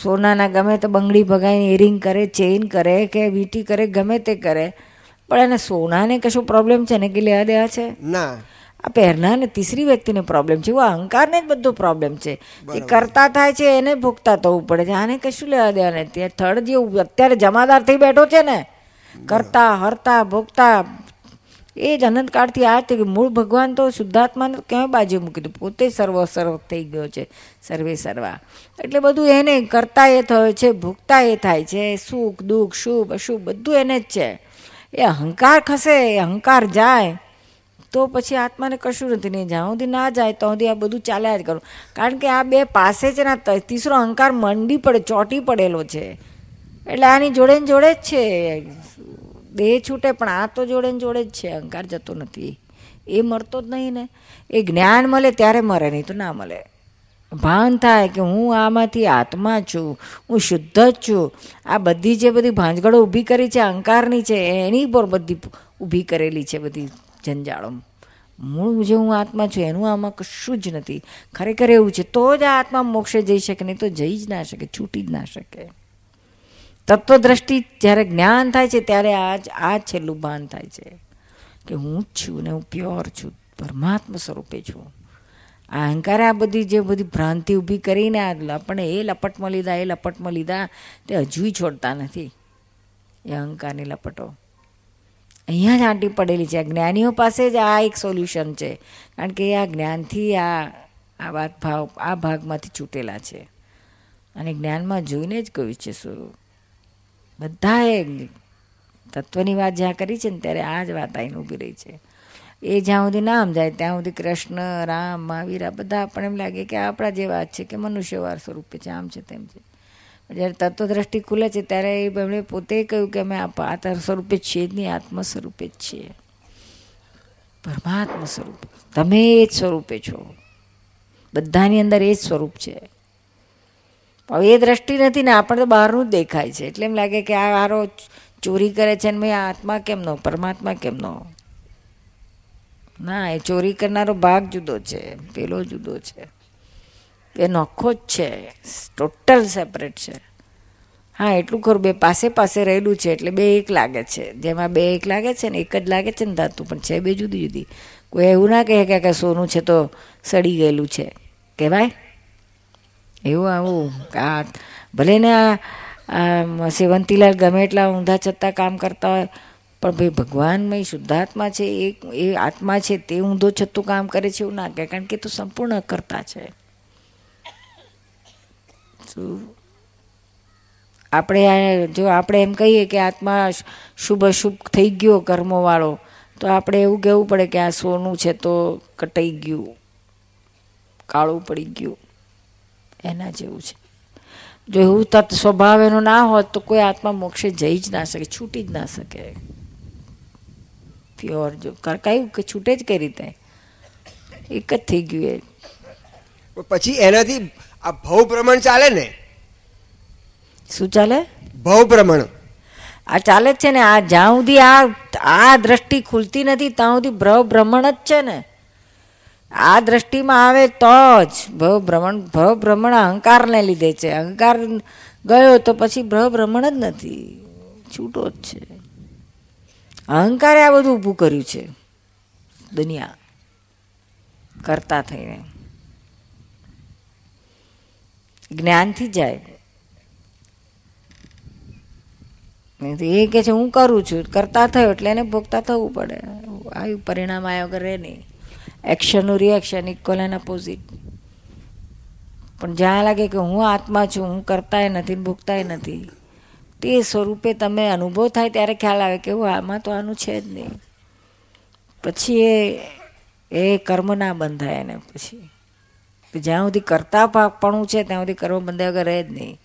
સોનાના ગમે તો બંગડી ભગાઈને એરિંગ કરે ચેઇન કરે કે વીટી કરે ગમે તે કરે પણ એને સોનાને કશું પ્રોબ્લેમ છે ને કે લેવા દેવા છે? ના. આ પહેરનારને તીસરી વ્યક્તિને પ્રોબ્લેમ છે. એવો અહંકારને જ બધો પ્રોબ્લેમ છે. જે કરતા થાય છે એને ભોગતા થવું પડે છે. આને કશું લેવા દેવા નથી. ત્યાં થર્ડ જે અત્યારે જમાદાર થઈ બેઠો છે ને કરતા હરતા ભોગતા એ જ અનંતકાળથી આ કે મૂળ ભગવાન તો શુદ્ધાત્માને ક્યાંય બાજુ મૂકી દીધું. પોતે સર્વ સર્વ થઈ ગયો છે સર્વે સર્વા. એટલે બધું એને કરતા એ થયો છે ભોગતા એ થાય છે. સુખ દુઃખ શુભ અશુભ બધું એને જ છે. એ અહંકાર ખસે, એ અહંકાર જાય, તો પછી આત્માને કશું નથી, નહીં જ્યાં સુધી ના જાય તો સુધી આ બધું ચાલ્યા જ કરું. કારણ કે આ બે પાસે છે ને તીસરો અહંકાર મંડી પડે, ચોટી પડેલો છે. એટલે આની જોડે જોડે જ છે. દેહ છૂટે, પણ આ તો જોડે જોડે જ છે, અહંકાર જતો નથી. એ મળતો જ નહીં ને. એ જ્ઞાન મળે, ત્યારે મરે, નહીં તો ના મળે. ભાન થાય કે હું આમાંથી આત્મા છું, હું શુદ્ધ જ છું. આ બધી જે બધી ભાંજગડો ઊભી કરી છે અહંકારની છે, એની પર બધી ઊભી કરેલી છે બધી જંજાળો. મૂળ જે હું આત્મા છું, એનું આમાં કશું જ નથી. ખરેખર એવું છે, તો જ આ આત્મા મોક્ષે જઈ શકે, નહીં તો જઈ જ ના શકે, છૂટી જ ના શકે. તત્વદ્રષ્ટિ જ્યારે જ્ઞાન થાય છે, ત્યારે આ આ છેલ્લું ભાન થાય છે. કે હું જ છું ને હું પ્યોર છું, પરમાત્મા સ્વરૂપે છું. અહંકારે આ બધી જે બધી ભ્રાંતિ ઊભી કરીને આ આપણને એ લપટમાં લીધા એ લપટમાં લીધા તે હજુય છોડતા નથી. એ અહંકારની લપટો. અહીંયા જ આંટી પડેલી છે. જ્ઞાનીઓ પાસે જ આ એક સોલ્યુશન છે. કારણ કે આ જ્ઞાનથી આ આ વાત ભાવ, આ ભાગમાંથી છૂટેલા છે. અને જ્ઞાનમાં જોઈને જ કહ્યું છે સ્વરૂપ. બધાએ તત્વની વાત જ્યાં કરી છે ને ત્યારે આ જ વાત આવીને ઊભી રહી છે. એ જ્યાં સુધી નામ જાય, ત્યાં સુધી કૃષ્ણ, રામ, મહાવીર બધા આપણને એમ લાગે કે આપણા જેવા જ છે, કે મનુષ્યવાર સ્વરૂપે છે, આમ છે, તેમ છે. જ્યારે તત્વદ્રષ્ટિ ખુલે છે, ત્યારે એમણે પોતે કહ્યું કે અમે આ સ્વરૂપે જ છીએ જ નહીં આત્મ સ્વરૂપે જ છીએ. પરમાત્મા સ્વરૂપ. તમે એ જ સ્વરૂપે છો. બધાની અંદર એ જ સ્વરૂપ છે. હવે એ દ્રષ્ટિ નથી ને, આપણને તો બહારનું જ દેખાય છે. એટલે એમ લાગે કે આ હારો ચોરી કરે છે ને, મેં આત્મા કેમનો, પરમાત્મા કેમનો? ના, એ ચોરી કરનારો ભાગ જુદો છે, પેલો જુદો છે. એ નોખો જ છે, ટોટલ સેપરેટ છે. હા, એટલું ખરું, બે પાસે પાસે રહેલું છે, એટલે બે એક લાગે છે. જેમાં બે એક લાગે છે ને, એક જ લાગે છે ને ધાતુ, પણ છે બે જુદી જુદી. કોઈ એવું ના કહે કે સોનું છે તો સડી ગયેલું છે. કહેવાય? એવું આવું, આ ભલે ને આ સેવંતીલાલ ગમે એટલા ઊંધા છતાં કામ કરતા હોય પણ ભાઈ ભગવાનમય શુદ્ધાત્મા છે, એ એ આત્મા છે, તે ઊંધો છતું કામ કરે છે એવું ના કહે કારણ કે તો સંપૂર્ણ કરતા છે. આપણે જો આપણે એમ કહીએ કે આત્મા શુભ અશુભ થઈ ગયો કર્મોવાળો, તો આપણે એવું કહેવું પડે કે આ સોનું છે તો કટાઈ ગયું, કાળું પડી ગયું, એના જેવું છે. જો એવું તત્ સ્વભાવ એનો ના હોત તો કોઈ આત્મા મોક્ષે જઈ જ ના શકે, છૂટી જ ના શકે. પ્યોર જો. કરકાયું કે છૂટે જ કઈ રીતે એક જ થઈ ગયું એ. પછી એનાથી આ ભવ ભ્રમણ ચાલે ને? શું ચાલે? ભવ ભ્રમણ આ ચાલે જ છે ને. આ જ્યાં સુધી આ આ દ્રષ્ટિ ખુલતી નથી ત્યાં સુધી ભ્રવ ભ્રમણ જ છે ને. આ દ્રષ્ટિમાં આવે તો જ ભવ ભ્રમણ ભવ ભ્રમણ અહંકારને લીધે છે. અહંકાર ગયો તો પછી ભ્રવ ભ્રમણ જ નથી. છૂટો જ છે. અહંકારે આ બધું ઊભું કર્યું છે. દુનિયા કરતા થઈને. જ્ઞાનથી જાય. એ કે છે, હું કરું છું. કરતા થયો એટલે એને ભોગતા થવું પડે. આવ્યું પરિણામ આવ્યો રહે નહીં. એક્શનનું રિએક્શન ઇક્વલ એન્ડ અપોઝિટ પણ જ્યાં લાગે કે હું આત્મા છું, હું કરતાય નથી ભોગતાય નથી. તે સ્વરૂપે તમે અનુભવ થાય ત્યારે ખ્યાલ આવે કે આમાં તો આનું છે જ નહીં. પછી એ એ કર્મ ના બંધાય એને પછી. જ્યાં સુધી કરતા પણ છે, ત્યાં સુધી કર્મ બંધાય વગર રહે જ નહીં.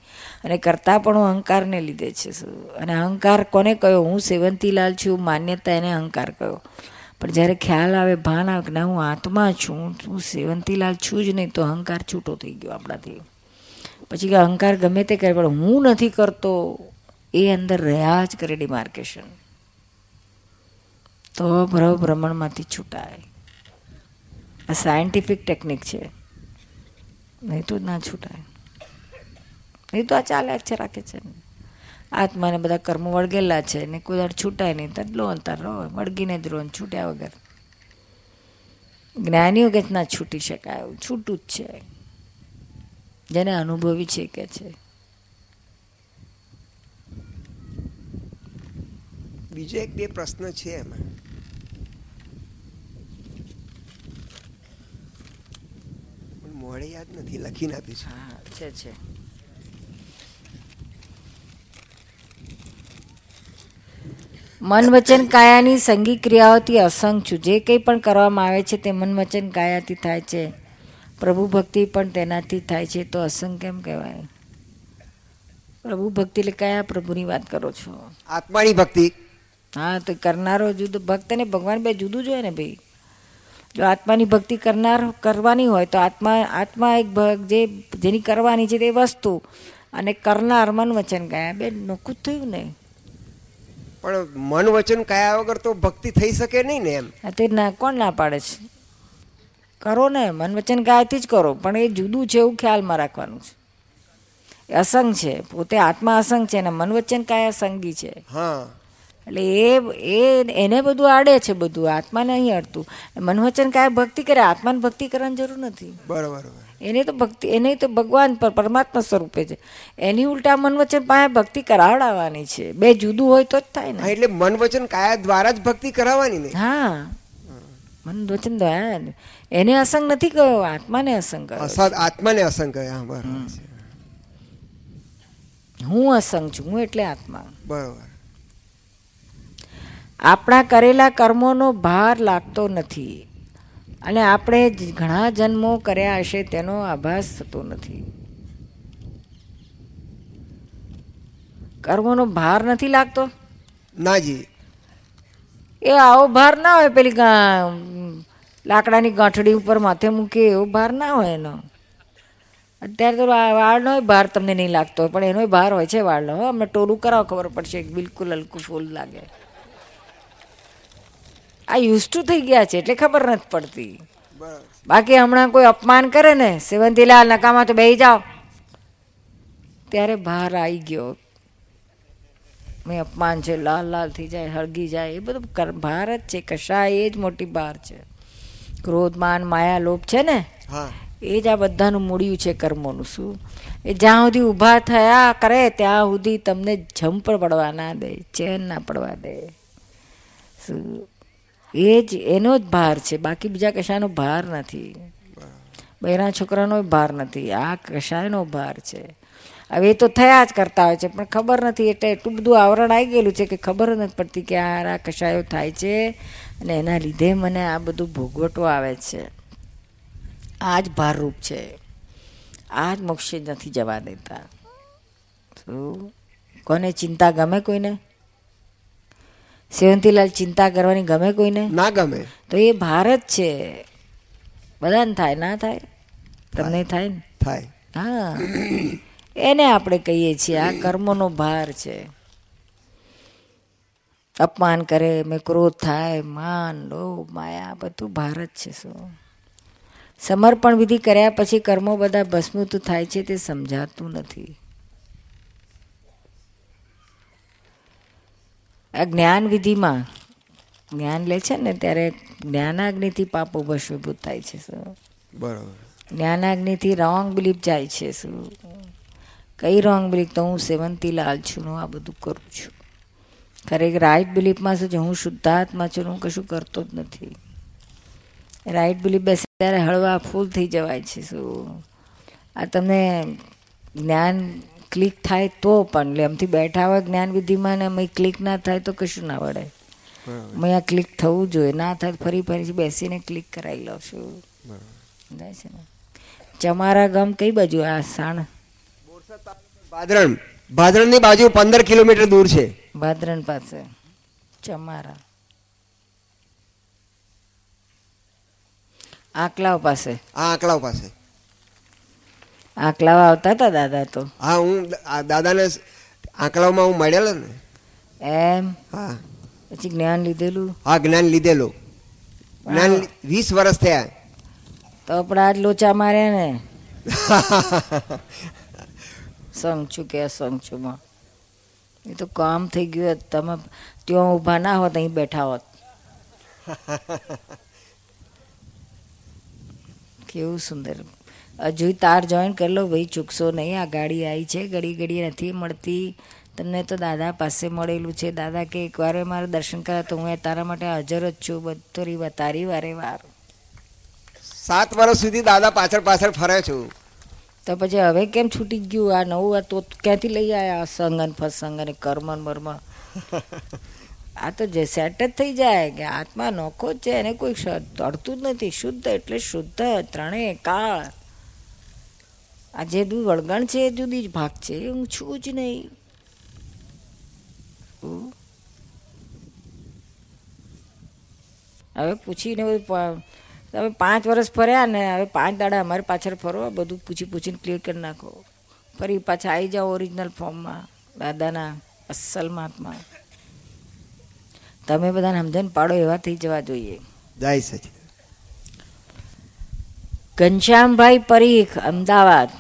અને કરતા પણ અહંકારને લીધે છે અને અહંકાર કોને કહ્યો હું સેવંતીલાલ છું, માન્યતા એને અહંકાર કયો? પણ જ્યારે ખ્યાલ આવે, ભાન આવે ના, હું આત્મા છું, હું સેવંતીલાલ છું જ નહીં, તો અહંકાર છૂટો થઈ ગયો આપણાથી. પછી કે અહંકાર ગમે તે કરે, પણ હું નથી કરતો. એ અંદર રહ્યા જ કરે ડિમાર્કેશન તો ભ્રવ ભ્રમણમાંથી છૂટાય. આ સાયન્ટિફિક ટેકનિક છે. નહીં તો ના છૂટાય. નહીં તો આ ચાલ્યા જ છે, રાખે છે. આત્માને બધા કર્મો વળગેલા છે. ને કોઈ છૂટાય નહીં. તો લો અંતર રહો. વળગીને જ રહો છૂટ્યા વગર. જ્ઞાનીઓ કે ના છૂટી શકાય. છૂટું જ છે. જેને અનુભવી છે કે છે. બીજો એક બે પ્રશ્ન છે એમાં. પણ મોડે યાદ નથી લખીને આપ્યું છે હા છે છે. મન વચન કાયાની સંગી ક્રિયાઓથી અસંગ છું. જે કંઈ પણ કરવામાં આવે છે તે મન વચન કાયાથી થાય છે. પ્રભુ ભક્તિ પણ તેનાથી થાય છે. તો અસંગ કેમ કહેવાય? પ્રભુ ભક્તિ એટલે કયા પ્રભુની વાત કરો છો? આત્માની ભક્તિ. હા તો કરનારો જુદો ભક્ત અને ભગવાન બે જુદું જ હોય ને ભાઈ. જો આત્માની ભક્તિ કરનાર કરવાની હોય તો આત્મા આત્મા એક જે જેની કરવાની છે તે વસ્તુ. અને કરનાર મન વચન કયા બે નોખું થયું ને. પણ મન વચન કયા વગર તો ભક્તિ થઈ શકે નહીં ને એમ. તે ના કોણ ના પાડે છે? કરો ને મન વચન કાયાથી જ કરો. પણ એ જુદું છે એવું ખ્યાલમાં રાખવાનું છે. અસંગ છે. પોતે આત્મા અસંગ છે અને મન વચન કાયા સંગી છે. હા. એટલે એ એ એને બધું આડે છે બધું આત્માને અહીં અડતું. મનવચન કાંઈ ભક્તિ કરે આત્માને ભક્તિ કરવાની જરૂર નથી. બરોબર એને તો ભક્તિ એને તો ભગવાન પર પરમાત્મા સ્વરૂપે છે. એની ઉલટા મનવચન પાસે ભક્તિ કરાવડાવવાની છે. બે જુદું હોય તો જ થાય ને. એટલે મનવચન કાયા દ્વારા જ ભક્તિ કરાવવાની ને? હા. મનવચન દ્વારા એને અસંગ નથી કયો આત્માને અસંગ અસદ આત્માને અસંગ કહ્યા હા, બરોબર હું અસંગ છું હું એટલે આત્મા. બરોબર. આપણા કરેલા કર્મોનો ભાર લાગતો નથી. અને આપણે ઘણા જન્મો કર્યા હશે તેનો આભાસ થતો નથી. કર્મોનો ભાર નથી લાગતો? ના જી. એ આવો ભાર ના હોય પેલી લાકડાની ગાંઠડી ઉપર માથે મૂકે એવો ભાર ના હોય એનો. અત્યારે તો વાળનો ભાર તમને નહીં લાગતો હોય પણ એનોય ભાર હોય છે વાળનો. હો અમને ટોલું કરાવો ખબર પડશે બિલકુલ હલકું ફૂલ લાગે. આ યુઝ ટુ થઈ ગયા છે એટલે ખબર નથી પડતી. બાકી હમણાં કોઈ અપમાન કરે ને સેવંતીલાલ નકામાં તો બેહી જાઓ. ત્યારે ભાર આવી ગયો. મેં અપમાન છે લાલ લાલ થઈ જાય હળગી જાય એ બધું ભાર જ છે કશા એ જ મોટી ભાર છે. ક્રોધ માન માયા લોભ છે ને એ જ આ બધાનું મૂળ્યું છે કર્મોનું શું? એ જ્યાં સુધી ઊભા થયા કરે ત્યાં સુધી તમને જંપ પડવા ના દે ચેન ના પડવા દે. શું? એ જ એનો જ ભાર છે. બાકી બીજા કશાનો ભાર નથી. બહેરા છોકરાનો ભાર નથી. આ કશાયનો ભાર છે. હવે એ તો થયા જ કરતા હોય છે પણ ખબર નથી. એટલે એટલું બધું આવરણ આવી ગયેલું છે કે ખબર જ નથી પડતી કે આ આ કશાયો થાય છે અને એના લીધે મને આ બધું ભોગવટો આવે છે. આ જ ભારરૂપ છે. આ જ મોક્ષે નથી જવા દેતા. શું? કોને ચિંતા ગમે કોઈને? સેવંતીલાલ ચિંતા કરવાની ગમે કોઈને? ના ગમે. તો એ ભારત છે. બધાને થાય ના થાય? તમને થાય. ને? થાય. હા. એને આપણે કહીએ છીએ આ કર્મનો ભાર છે. અપમાન કરે મેં ક્રોધ થાય માન લોભ માયા બધું ભારત છે શું સમર્પણ વિધિ કર્યા પછી કર્મો બધા ભસ્મુત થાય છે તે સમજાતું નથી. આ જ્ઞાન વિધિમાં જ્ઞાન લે છે ને ત્યારે જ્ઞાનાગ્નિથી પાપો ભસ્મીભૂત થાય છે શું? બરાબર. જ્ઞાનાગ્નિથી રોંગ બિલીફ જાય છે શું? કઈ રોંગ બિલીફ તો હું સેવંતી લાલ છું હું આ બધું કરું છું. ખરેખર રાઈટ બિલીફમાં શું છે? હું શુદ્ધાત્મા છું હું કશું કરતો જ નથી. રાઈટ બિલીફ બેસે ત્યારે હળવા ફૂલ થઈ જવાય છે શું? આ તમને જ્ઞાન ક્લિક થાય તો પણ એટલે આમથી બેઠા હોય જ્ઞાન વિધિમાં ને અમે ક્લિક ના થાય તો કશું ના વળે. મેં આ ક્લિક થવું જોઈએ. ના થાય ફરી ફરી બેસીને ક્લિક કરાવી લઉં છું. જાય છે ને. ચમારા ગામ કઈ બાજુ? આ સાણ. ભાદરણ. ભાદરણની બાજુ પંદર કિલોમીટર દૂર છે. ભાદરણ પાસે. ચમારા. આકલાવ પાસે. આ આંકલાવ પાસે. આકલાવ આવતા હતા દાદા તો. હા હું દાદાને આંકલાવમાં હું મળેલો ને? એમ? હા. પછી જ્ઞાન લીધેલું? હા જ્ઞાન લીધેલું. જ્ઞાન વીસ વર્ષ થયા. તો પણ આજ લોચા માર્યા ને. (laughs) સંગ છું કે અસંગ છું માં. એ તો કામ થઈ ગયું હોત. તમે ત્યાં ઊભા ના હોત અહીં બેઠા હોત. (laughs) કેવું સુંદર હજુ તાર જોઈન કરી લો ભાઈ ચૂકશો નહીં આ ગાડી આવી છે ઘડી ઘડી નથી મળતી. તમને તો દાદા પાસે મળેલું છે. દાદા કે એકવાર મારે દર્શન કર્યા તો હું એ તારા માટે હાજર જ છું. બધો રીવા તારી વારે વાર. સાત વર્ષ સુધી દાદા પાછળ પાછળ ફરે છું. તો પછી હવે કેમ છૂટી ગયું? આ નવું આ તો ક્યાંથી લઈ આવ્યા સંગન ફસંગ અને કર્મ ને મર્મ (laughs) આ તો જે સેટ જ થઈ જાય કે આત્મા નોખો જ છે. એને કોઈ તળતું જ નથી. શુદ્ધ એટલે શુદ્ધ ત્રણેય કાળ. આ જે વળગણ છે એ જુદી જ ભાગ છે હું છું જ નહીં. હવે પૂછીને બધું તમે પાંચ વર્ષ ફર્યા ને હવે પાંચ દાડા અમારી પાછળ ફરો બધું પૂછી પૂછીને ક્લિયર કરી નાખો. ફરી પાછા આવી જાઓ ઓરિજિનલ ફોર્મમાં દાદાના અસલ મહાત્મા તમે બધાને સમજણ પાડો એવા થઈ જવા જોઈએ. જય સચિદ ઘનશ્યામભાઈ પરીખ અમદાવાદ.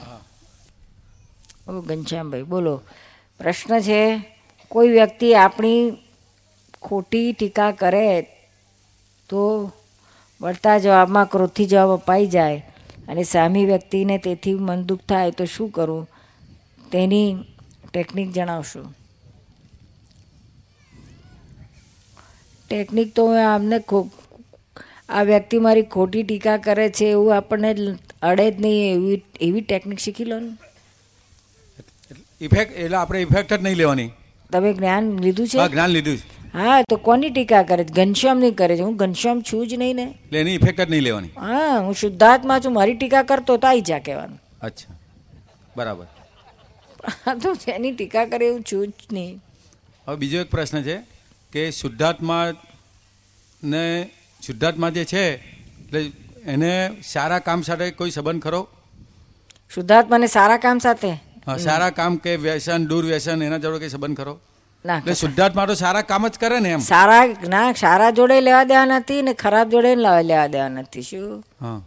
ઓ ઘનશ્યામભાઈ, બોલો. પ્રશ્ન છે, કોઈ વ્યક્તિ આપણી ખોટી ટીકા કરે તો વળતા જવાબમાં ક્રોધથી જવાબ અપાઈ જાય અને સામી વ્યક્તિને તેથી મન દુઃખ થાય તો શું કરવું તેની ટેકનિક જણાવશો. ટેકનિક તો આમને ખો- આ વ્યક્તિ મારી ખોટી ટીકા કરે છે એવું આપણને અડે જ નહીં, એવી એવી ટેકનિક શીખી લો ને. ઇફેક્ટ એટલે આપણે ઇફેક્ટ જ નહીં લેવાની. તમે જ્ઞાન લીધું હા છે જ્ઞાન લીધું છે. હા તો કોની ટીકા કરે છે? ઘનશ્યામ નહીં કરે છે. હું ઘનશ્યામ છું જ નહીં ને. એટલે એની ઇફેક્ટ જ નહીં લેવાની. હા હું શુદ્ધાત્મા છું મારી ટીકા કરતો તો આવી જા કહેવાનું. અચ્છા. બરાબર. હા તો એની ટીકા કરે એવું છું જ નહીં. હવે બીજો એક પ્રશ્ન છે કે શુદ્ધાત્મા ને શુદ્ધાત્મા જે છે એટલે એને સારા કામ સાથે કોઈ સંબંધ ખરો? શુદ્ધાત્માને સારા કામ સાથે? સારા કામ કે વ્યસન દુર્વ્યસન એના જોડે કઈ સંબંધ ખરો? ના. એટલે શુદ્ધાત્મા તો સારા કામ જ કરે ને એમ. સારા ના સારા જોડે લેવા દેવા નથી ને ખરાબ જોડે લેવા લેવા દેવા નથી શું? હા.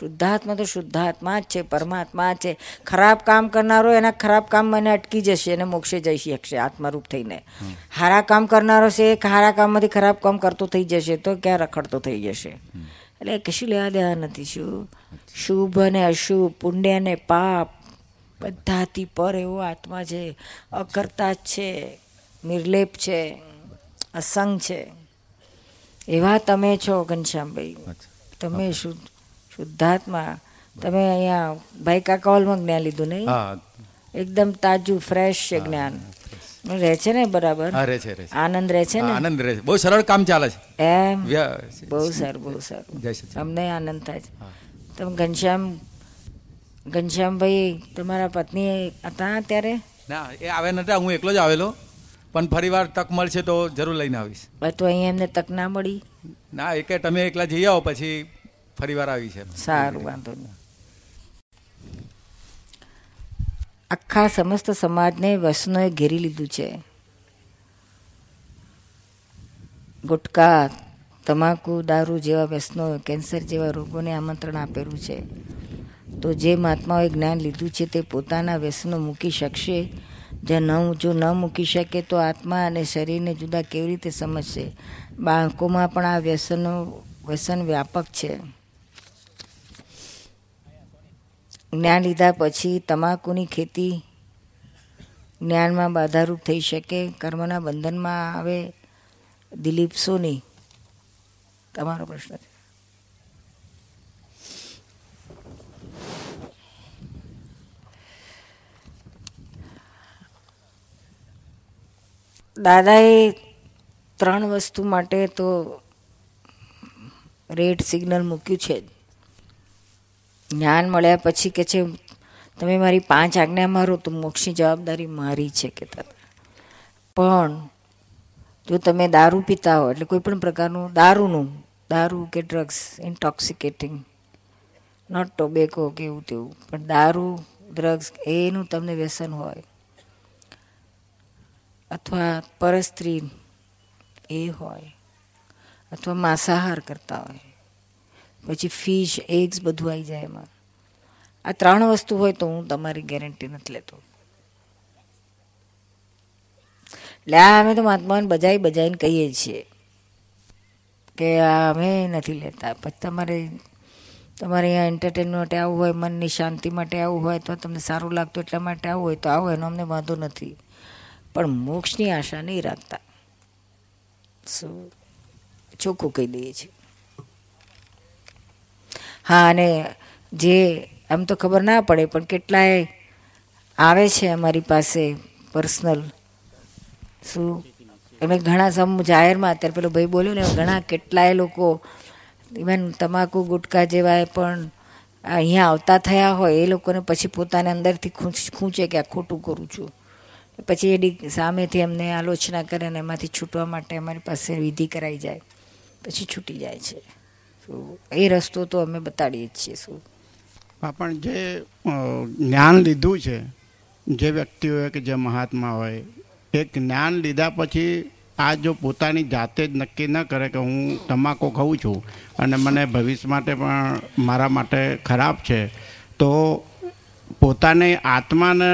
શુદ્ધાત્મા તો શુદ્ધાત્મા જ છે પરમાત્મા છે. ખરાબ કામ કરનારો એના ખરાબ કામ મને અટકી જશે અને મોક્ષે જઈ શકશે આત્મારૂપ થઈને. હારા કામ કરનારો છે એ હારા કામમાંથી ખરાબ કામ કરતો થઈ જશે તો ક્યાં રખડતો થઈ જશે? એટલે કશું લેવા દેવા નથી શું? શુભ અને અશુભ પુણ્ય અને પાપ બધાથી પર એવો આત્મા છે અકર્તા છે નિર્લેપ છે અસંગ છે. એવા તમે છો ઘનશ્યામભાઈ. તમે શુદ્ધ શુદ્ધાત્મા. તમે અહીંયા ભાઈ કાકા હોલમાં જ્ઞાન લીધું નહીં? એકદમ તાજું ફ્રેશ છે જ્ઞાન. રહે છે ને બરાબર? છે આનંદ રહે છે ને? આનંદ રહે છે. બહુ સરળ કામ ચાલે છે. એમ? બહુ સારું બહુ સારું. અમને આનંદ થાય છે. તમે ઘનશ્યામ ઘનશ્યામભાઈ તમારા પત્ની હતા ત્યારે ના એ આવે નતા હું એકલો જ આવેલો. પણ ફરીવાર તક મળશે તો જરૂર લઈને આવીશ. તો અહીંયા એમને તક ના મળી? ના એ કે તમે એકલા જઈ આવો પછી ફરીવાર આવી છે. સારું વાંધો નહીં. આખા સમસ્ત સમાજને વસનોએ ઘેરી લીધું છે. ગુટકા તમાકુ દારૂ જેવા વ્યસનો કેન્સર જેવા રોગોને આમંત્રણ આપેલું છે. તો જે મહાત્માઓએ જ્ઞાન લીધું છે તે પોતાના વ્યસનો મૂકી શકશે. જે ન જો ન મૂકી શકે તો આત્મા અને શરીરને જુદા કેવી રીતે સમજશે? બાળકોમાં પણ આ વ્યસનો, વ્યસન વ્યાપક છે. જ્ઞાન લીધા પછી તમાકુની ખેતી જ્ઞાનમાં બાધારૂપ થઈ શકે, કર્મના બંધનમાં આવે. દિલીપ સોની, તમારો પ્રશ્ન છે. દાદાએ ત્રણ વસ્તુ માટે તો રેડ સિગ્નલ મૂક્યું છે. જ્ઞાન મળ્યા પછી કે છે, તમે મારી પાંચ આજ્ઞા મારો તો મોક્ષની જવાબદારી મારી છે કે પણ જો તમે દારૂ પીતા હો, એટલે કોઈ પણ પ્રકારનું દારૂનું, દારૂ કે ડ્રગ્સ, ઇન્ટોક્સિકેટિંગ, નોટ ટોબેકો કે એવું તેવું, પણ દારૂ, ડ્રગ્સ, એનું તમને વ્યસન હોય અથવા પરસ્ત્રી એ હોય અથવા માંસાહાર કરતા હોય પછી ફિશ એગ્સ બધું આવી જાય એમાં આ ત્રણ વસ્તુ હોય તો હું તમારી ગેરંટી નથી લેતો એટલે આ અમે તો મહાત્માને બજાઈ બજાઈને કહીએ છીએ કે અમે નથી લેતા પછી તમારે તમારે અહીંયા એન્ટરટેનમેન્ટ માટે આવવું હોય મનની શાંતિ માટે આવવું હોય અથવા તમને સારું લાગતું એટલા માટે આવવું હોય તો આવો એનો અમને વાંધો નથી પણ મોક્ષની આશા નહીં રાખતા. શું ચોખ્ખું કહી દઈએ છીએ. હા, અને જે આમ તો ખબર ના પડે, પણ કેટલાય આવે છે અમારી પાસે પર્સનલ શું એમે ઘણા સમ જાહેરમાં અત્યારે પેલો ભાઈ બોલ્યો ને ઘણા કેટલાય લોકો ઇવન તમાકુ ગુટકા જેવા પણ અહીંયા આવતા થયા હોય, એ લોકોને પછી પોતાને અંદરથી ખૂંચ, ખૂંચે કે આ ખોટું કરું છું. પછી એની સામેથી અમને આલોચના કરે અને એમાંથી છૂટવા માટે અમારી પાસે વિધિ કરાઈ જાય. પછી છૂટી જાય છે. એ રસ્તો તો અમે બતાડીએ જ છીએ, શું. પણ જે જ્ઞાન લીધું છે, જે વ્યક્તિ હોય કે જે મહાત્મા હોય, એ જ્ઞાન લીધા પછી આ જો પોતાની જાતે જ નક્કી ન કરે કે હું તમાકુ ખાઉં છું અને મને ભવિષ્ય માટે પણ મારા માટે ખરાબ છે, તો પોતાને આત્માને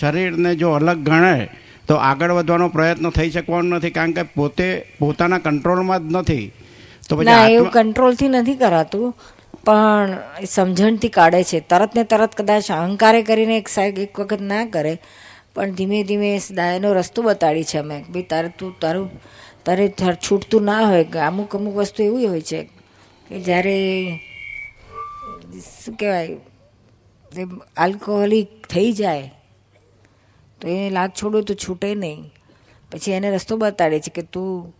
શરીરને જો અલગ ગણે તો આગળ વધવાનો પ્રયત્ન થઈ શકવાનો નથી. કારણ કે પોતે પોતાના કંટ્રોલમાં જ નથી. તો પછી એવું કંટ્રોલથી નથી કરાતું. પણ સમજણથી કાઢે છે. તરત ને તરત કદાચ અહંકારે કરીને એક સાઈડ એક વખત ના કરે. પણ ધીમે ધીમે એનો રસ્તો બતાડી છે અમે. ભાઈ તારે તું તારું તારે છૂટતું ના હોય કે અમુક અમુક વસ્તુ એવી હોય છે. કે જ્યારે શું કહેવાય આલ્કોહોલિક થઈ જાય, તો એને લાગ છોડો તો છૂટે નહીં. પછી એને રસ્તો બતાડે છે કે તું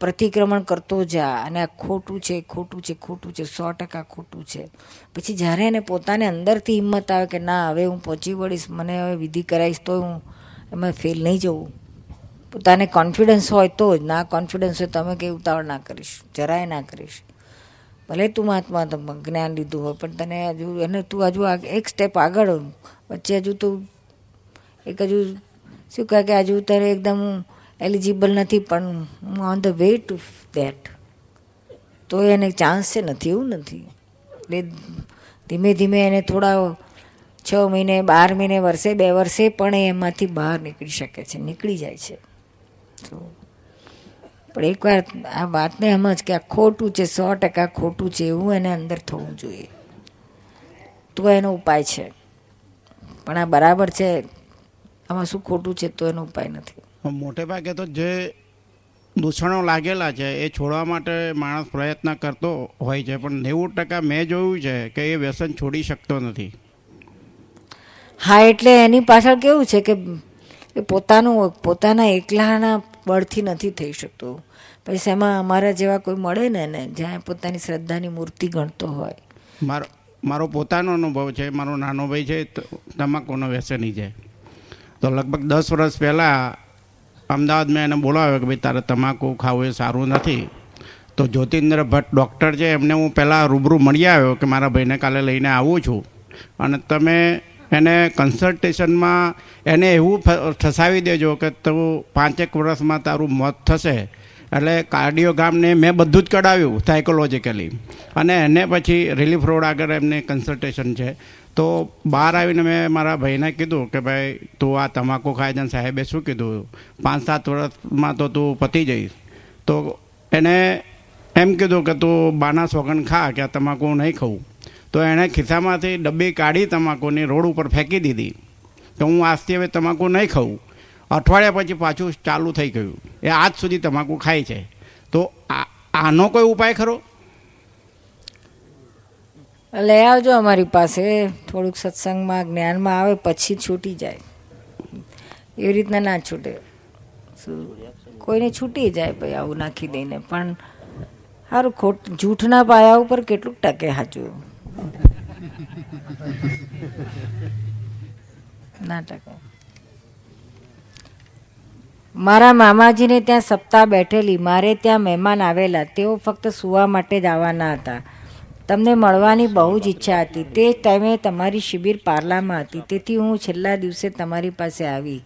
પ્રતિક્રમણ કરતો જા, અને આ ખોટું છે ખોટું છે ખોટું છે, સો ટકા ખોટું છે. પછી જ્યારે એને પોતાને અંદરથી હિંમત આવે કે ના, હવે હું પહોંચી વળીશ, મને હવે વિધિ કરાવીશ, તો હું એમાં ફેલ નહીં જવું. પોતાને કોન્ફિડન્સ હોય તો જ, ના કોન્ફિડન્સ હોય તમે કંઈ ઉતાવળ ના કરીશ, જરાય ના કરીશ. ભલે તું મહાત્મા જ્ઞાન લીધું હોય, પણ તને હજુ, એને તું હજુ એક સ્ટેપ આગળ વચ્ચે હજુ તું એક હજુ શું કહે કે હજુ તારે એકદમ એલિજિબલ નથી, પણ on the way to that તો એને ચાન્સ છે નથી, એવું નથી. એટલે ધીમે ધીમે એને થોડા છ મહિને, બાર મહિને, વર્ષે, બે વર્ષે પણ એમાંથી બહાર નીકળી શકે છે, નીકળી જાય છે. તો પણ એકવાર આ વાતને સમજ કે આ ખોટું છે સો ટકા ખોટું છે એવું એને અંદર થવું જોઈએ. તો એનો ઉપાય છે. પણ આ બરાબર છે આમાં શું ખોટું છે તો એનો ઉપાય નથી. મોટે ભાગે તો જે દૂષણો લાગેલા છે એ છોડવા માટે માણસ પ્રયત્ન કરતો હોય છે પણ નેવું ટકા મેં જોયું છે કે એ વ્યસન છોડી શકતો નથી. હા એટલે એની પાછળ કેવું છે કે પોતાનું પોતાના એકલાના બળથી નથી થઈ શકતું. પછી એમાં અમારા જેવા કોઈ મળે ને એને, જ્યાં પોતાની શ્રદ્ધાની મૂર્તિ ગણતો હોય? મારો મારો પોતાનો અનુભવ છે, મારો નાનો ભાઈ છે તમાકુનો વ્યસની છે તો લગભગ દસ વર્ષ પહેલાં અમદાવાદ મેં એને બોલાવ્યો કે ભાઈ, તારે તમાકુ ખાવું એ સારું નથી. તો જ્યોતિન્દ્ર ભટ્ટ ડૉક્ટર છે, એમને હું પહેલાં રૂબરૂ મળી આવ્યો કે મારા ભાઈને કાલે લઈને આવું છું. અને તમે એને કન્સલ્ટેશનમાં એને એવું ફસાવી દેજો કે તું પાંચેક વર્ષમાં તારું મોત થશે. એટલે કાર્ડિયોગામને મેં બધું જ કઢાવ્યું સાયકોલોજીકલી અને એને પછી રિલીફ રોડ આગળ એમને કન્સલ્ટેશન છે. તો બહાર આવીને મેં મારા ભાઈને કીધું કે ભાઈ, તું આ તમાકુ ખાય છે સાહેબે શું કીધું? પાંચ સાત વર્ષમાં તો તું પતી જઈશ. તો એને એમ કીધું કે તું બાના સોગન ખા કે આ તમાકુ નહીં ખાઉં. તો એણે ખિસ્સામાંથી ડબ્બી કાઢી તમાકુની રોડ ઉપર ફેંકી દીધી. તો હું આજથી હવે તમાકુ નહીં ખાઉં. અઠવાડિયા પછી પાછું ચાલુ થઈ ગયું. એ આજ સુધી તમાકુ ખાય છે. તો આનો કોઈ ઉપાય ખરો? લઈ આવજો અમારી પાસે. થોડુંક સત્સંગમાં, જ્ઞાનમાં આવે, પછી છૂટી જાય. એવી રીતના ના છૂટે. કોઈને છૂટી જાય ભાઈ આવું નાખી દઈને. પણ સારું ખોટ, જૂઠના પાયા ઉપર કેટલું ટકે સાચું ના ટકે મારા મામાજીને ત્યાં સપ્તાહ બેઠેલી. મારે ત્યાં મહેમાન આવેલા. તેઓ ફક્ત સુવા માટે જ આવવાના હતા. તમને મળવાની બહુ જ ઈચ્છા હતી. તે જ ટાઈમે તમારી શિબિર પાર્લામાં હતી. તેથી હું છેલ્લા દિવસે તમારી પાસે આવી.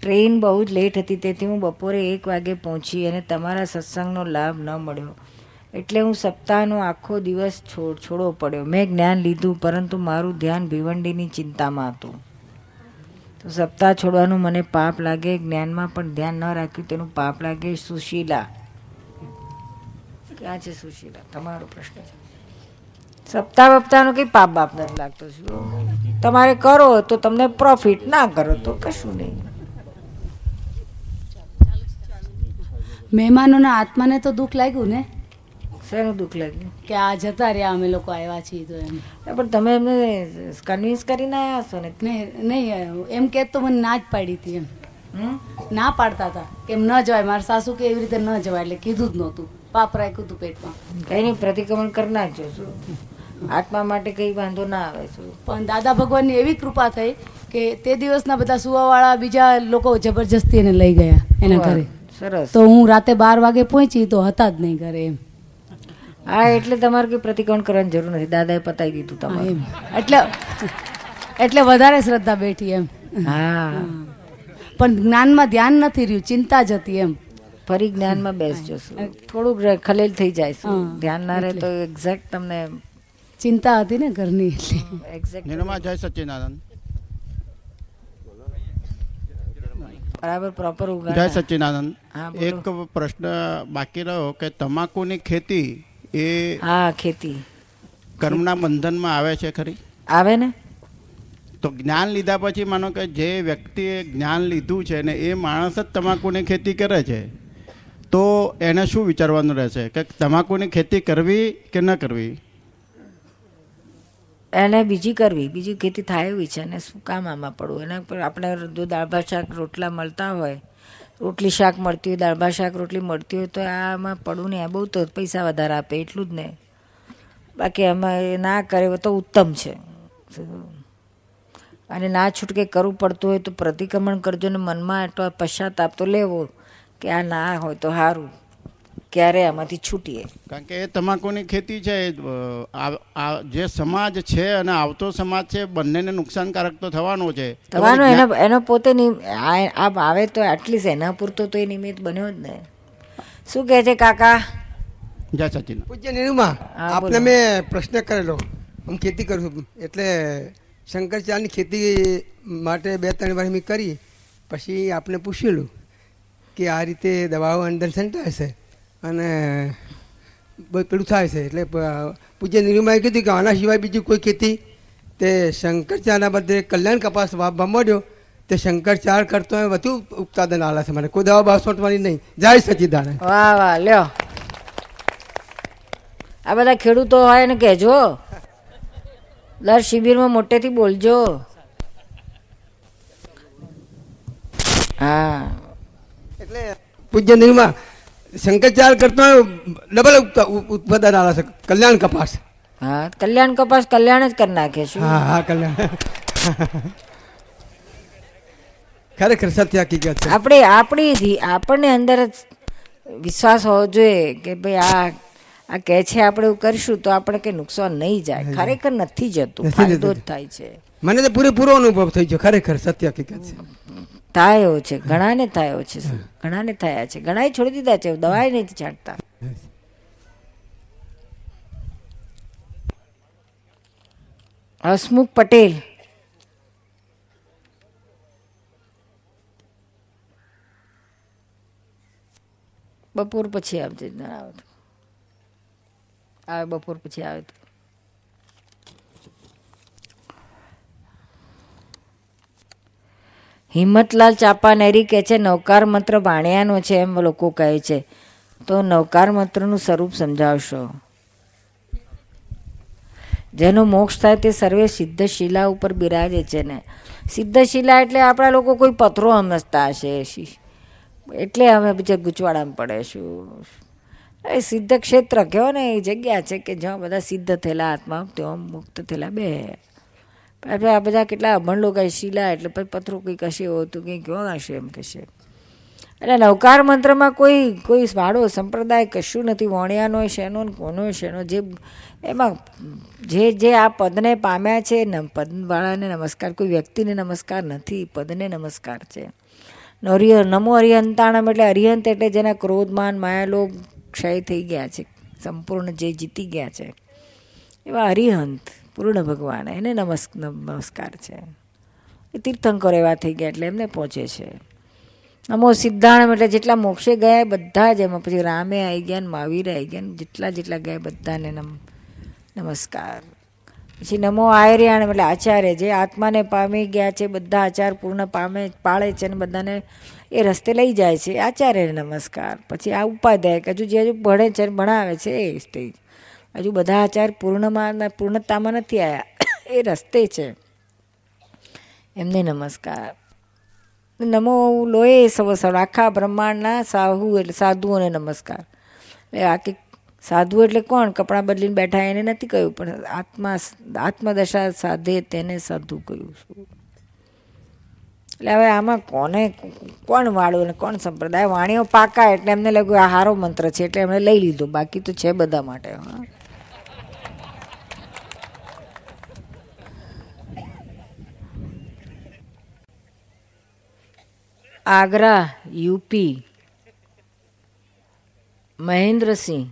ટ્રેન બહુ જ લેટ હતી. તેથી હું બપોરે એક વાગે પહોંચી અને તમારા સત્સંગનો લાભ ન મળ્યો. એટલે હું સપ્તાહનો આખો દિવસ છોડ, છોડવો પડ્યો. મેં જ્ઞાન લીધું, પરંતુ મારું ધ્યાન ભિવંડીની ચિંતામાં હતું. તો સપ્તાહ છોડવાનું મને પાપ લાગે, જ્ઞાનમાં પણ ધ્યાન ન રાખ્યું, તેનું પાપ લાગે સુશીલા. ક્યાં છે સુશીલા? તમારો પ્રશ્ન છે. સપ્તાહ બપ્તાહનો કંઈ પાપ બાપ નથી લાગતો, શું? તમારે કરો તો તમને પ્રોફિટ ના કરો, તો કશું નહીં. મહેમાનોના આત્માને તો દુઃખ લાગ્યું ને? શેનું દુઃખ લાગ્યું. કે આ જતા રહ્યા અમે લોકો આવ્યા છીએ તો એમ. પણ તમે એમને કન્વિન્સ કરીને આવ્યા હશો ને? નહીં નહીં એમ કે તો મને ના જ પાડી હતી એમ? ના પાડતા હતા. કે ન જવાય મારા સાસુ કે એવી રીતે ન જવાય એટલે કીધું જ નહોતું. પાપ રાખ્યું હતું પેટમાં. કઈ નહીં પ્રતિક્રમણ કરી નાખજો છું. આત્મા માટે કઈ વાંધો ના આવે શું પણ દાદા ભગવાનની એવી કૃપા થઈ કે તે દિવસના બધા સુવાવાળા બીજા લોકો જબરજસ્તી એને લઈ ગયા એના ઘરે. સરસ. તો હું રાતે બાર વાગે પહોંચી તો હતા જ નહીં ઘરે એમ. હા એટલે તમારે કોઈ પ્રતિકોણ કરવાની જરૂર નથી. દાદાએ પતાવી દીધું તમારે. એટલે એટલે વધારે શ્રદ્ધા બેઠી એમ. હા. પણ જ્ઞાનમાં ધ્યાન નથી રહ્યું ચિંતા જ હતી એમ. ફરી જ્ઞાનમાં બેસજો થોડુંક ખલેલ થઈ જાય ધ્યાન ના રહે તો એક્ઝેક્ટ તમને ચિંતા હતી ને ઘરની એટલે. એક્ઝેક્ટ નિર્મા જય સચ્ચિદાનંદ. બરાબર પ્રોપર જય સચ્ચિદાનંદ. હા, એક પ્રશ્ન બાકી રહ્યો કે તમાકુની ખેતી એ હા ખેતી. કર્મના બંધનમાં આવે છે ખરી? આવે ને? તો જ્ઞાન લીધા પછી માનો કે જે વ્યક્તિએ જ્ઞાન લીધું છે ને એ માણસ જ તમાકુની ખેતી કરે છે તો એને શું વિચારવાનું રહેશે? કે તમાકુની ખેતી કરવી કે ન કરવી? એને બીજી કરવી. બીજી ખેતી થાય એવી છે અને શું કામ આમાં પડવું? એના પર આપણે દાળ ભાત શાક રોટલા મળતા હોય રોટલી શાક મળતી હોય દાળ ભાત શાક રોટલી મળતી હોય તો આમાં પડવું આ બહુ તો પૈસા વધારે આપે, એટલું જ ને. બાકી આમાં ના કરે તો ઉત્તમ છે. અને ના છૂટકે કરવું પડતું હોય તો પ્રતિક્રમણ કરજો ને મનમાં એટલો પશ્ચાતાપ તો લેવો કે આ ના હોય તો સારું. ક્યારે આમાંથી છૂટીએ? કારણ કે એ તમાકુની ખેતી છે જે સમાજ છે અને આવતો સમાજ છે બંનેને નુકસાનકારક તો થવાનો છે. થવાનો એનો એનો પોતે આ આવે તો એટલીસ્ટ એના પૂરતો તો એ નિમિત્ત બન્યો જ ને. શું કહે છે કાકા? જય સચિન. પૂજ્ય નિરૂમા આપને મેં પ્રશ્ન કરેલો. હું ખેતી કરું છું. એટલે શંકરચાર્યની ખેતી માટે બે ત્રણ વાર મેં કરી. પછી આપને પૂછેલું કે આ રીતે દવાઓ અંદર છંટાય છે. અને પેલું થાય છે એટલે પૂજ્ય નિરૂમાએ કીધું કે આના સિવાય બીજી કોઈ ખેતી તે શંકરચારના બદલે કલ્યાણ કપાસ વાવવા માંડ્યો તે શંકરચાર કરતો હોય વધુ ઉત્પાદન આલે છે મને. કોઈ દવા બાસોટવાની નહીં. જાય સચિદાને વાહ વાહ લ્યો. આ બધા ખેડૂતો હોય ને કહેજો. દર શિબિરમાં મોટેથી બોલજો. હા. એટલે પૂજ્ય નિર્મા શંકરાચાર્ય કરતા ડબલ ઉત્પાદન આવે છે. કલ્યાણ કપાસ. હા કલ્યાણ કપાસ કલ્યાણ જ કરી નાખે છે. હા હા કલ્યાણ. ખરેખર સત્ય હકીકત છે. આપણે આપણી આપણને અંદર જ વિશ્વાસ હોવો જોઈએ કે ભાઈ આ આ કહે છે આપણે એવું કરીશું તો આપણે કઈ નુકસાન નહીં જાય. ખરેખર નથી જતું ફાયદો જ થાય છે. મને તો પૂરેપૂરો અનુભવ થઈ ગયો ખરેખર સત્ય હકીકત છે. થાય છે ઘણાને થાય છે ઘણાને થયા છે. ઘણાએ છોડી દીધા છે દવાએ નથી છાંટતા. હસમુખ પટેલ. બપોર પછી આવજે. આવે બપોર પછી આવે તો. હિંમતલાલ ચાપાનેરી કહે છે નવકાર મંત્ર બાણિયાનો છે એમ લોકો કહે છે. તો નવકાર મંત્રનું સ્વરૂપ સમજાવશો. જેનો મોક્ષ થાય તે સર્વે સિદ્ધ શિલા ઉપર બિરાજે છે ને. સિદ્ધ શિલા એટલે આપણા લોકો કોઈ પથરો સમજતા હશે એટલે અમે બીજા ગૂંચવાડામાં પડે શું એ સિદ્ધ ક્ષેત્ર કહો ને, એ જગ્યા છે કે જ્યાં બધા સિદ્ધ થયેલા આત્મા ત્યાં મુક્ત થયેલા બે. આપણે આ બધા કેટલા અભણ લોકો શીલા એટલે પછી પથરો કંઈક હશે, હોતું તો કંઈક કેવો હશે એમ કહેશે એટલે નવકાર મંત્રમાં કોઈ કોઈ વાળો સંપ્રદાય કશું નથી, વણ્યાનો શેનો કોનો શેનો જે એમાં જે જે આ પદને પામ્યા છે પદવાળાને નમસ્કાર, કોઈ વ્યક્તિને નમસ્કાર નથી, પદને નમસ્કાર છે. નરિય નમો હરિયંતાણમ એટલે અરિહંત એટલે જેના ક્રોધમાન માયાલોભ ક્ષય થઈ ગયા છે, સંપૂર્ણ જે જીતી ગયા છે. એવા અરિહંત. પૂર્ણ ભગવાન. એને નમસ્, નમસ્કાર છે. એ તીર્થંકર એવા થઈ ગયા એટલે એમને પહોંચે છે. નમો સિદ્ધાણમ એટલે જેટલા મોક્ષે ગયા બધા જ એમાં પછી રામે આવી ગયા ને મહાવીરે આવી ગયા ને જેટલા જેટલા ગયા બધાને નમ, નમસ્કાર. પછી નમો આયર્યાણ એટલે આચાર્ય જે આત્માને પામી ગયા છે, બધા આચાર પૂર્ણ પામે, પાળે છે અને બધાને એ રસ્તે લઈ જાય છે. આચાર્યને નમસ્કાર. પછી આ ઉપાધ્યાય હજુ જે હજુ ભણે છે ભણાવે છે એ સ્ટેજ હજુ બધા આચાર પૂર્ણમાં પૂર્ણતામાં નથી આવ્યા એ રસ્તે છે. એમને નમસ્કાર. નમો લોહે સવ સવ, આખા બ્રહ્માંડના સાહુ એટલે સાધુઓને નમસ્કાર. એટલે આખી સાધુ એટલે કોણ? કપડાં બદલીને બેઠા એને નથી કહ્યું, પણ આત્મા, આત્મદશા સાધે તેને સાધુ કહ્યું એટલે હવે આમાં કોને, કોણ વાળું અને કોણ સંપ્રદાય? વાણીઓ પાકા એટલે એમને લાગ્યું આ હારો મંત્ર છે, એટલે એમણે લઈ લીધો. બાકી તો છે બધા માટે, હા. आगरा यूपी महेंद्र सिंह।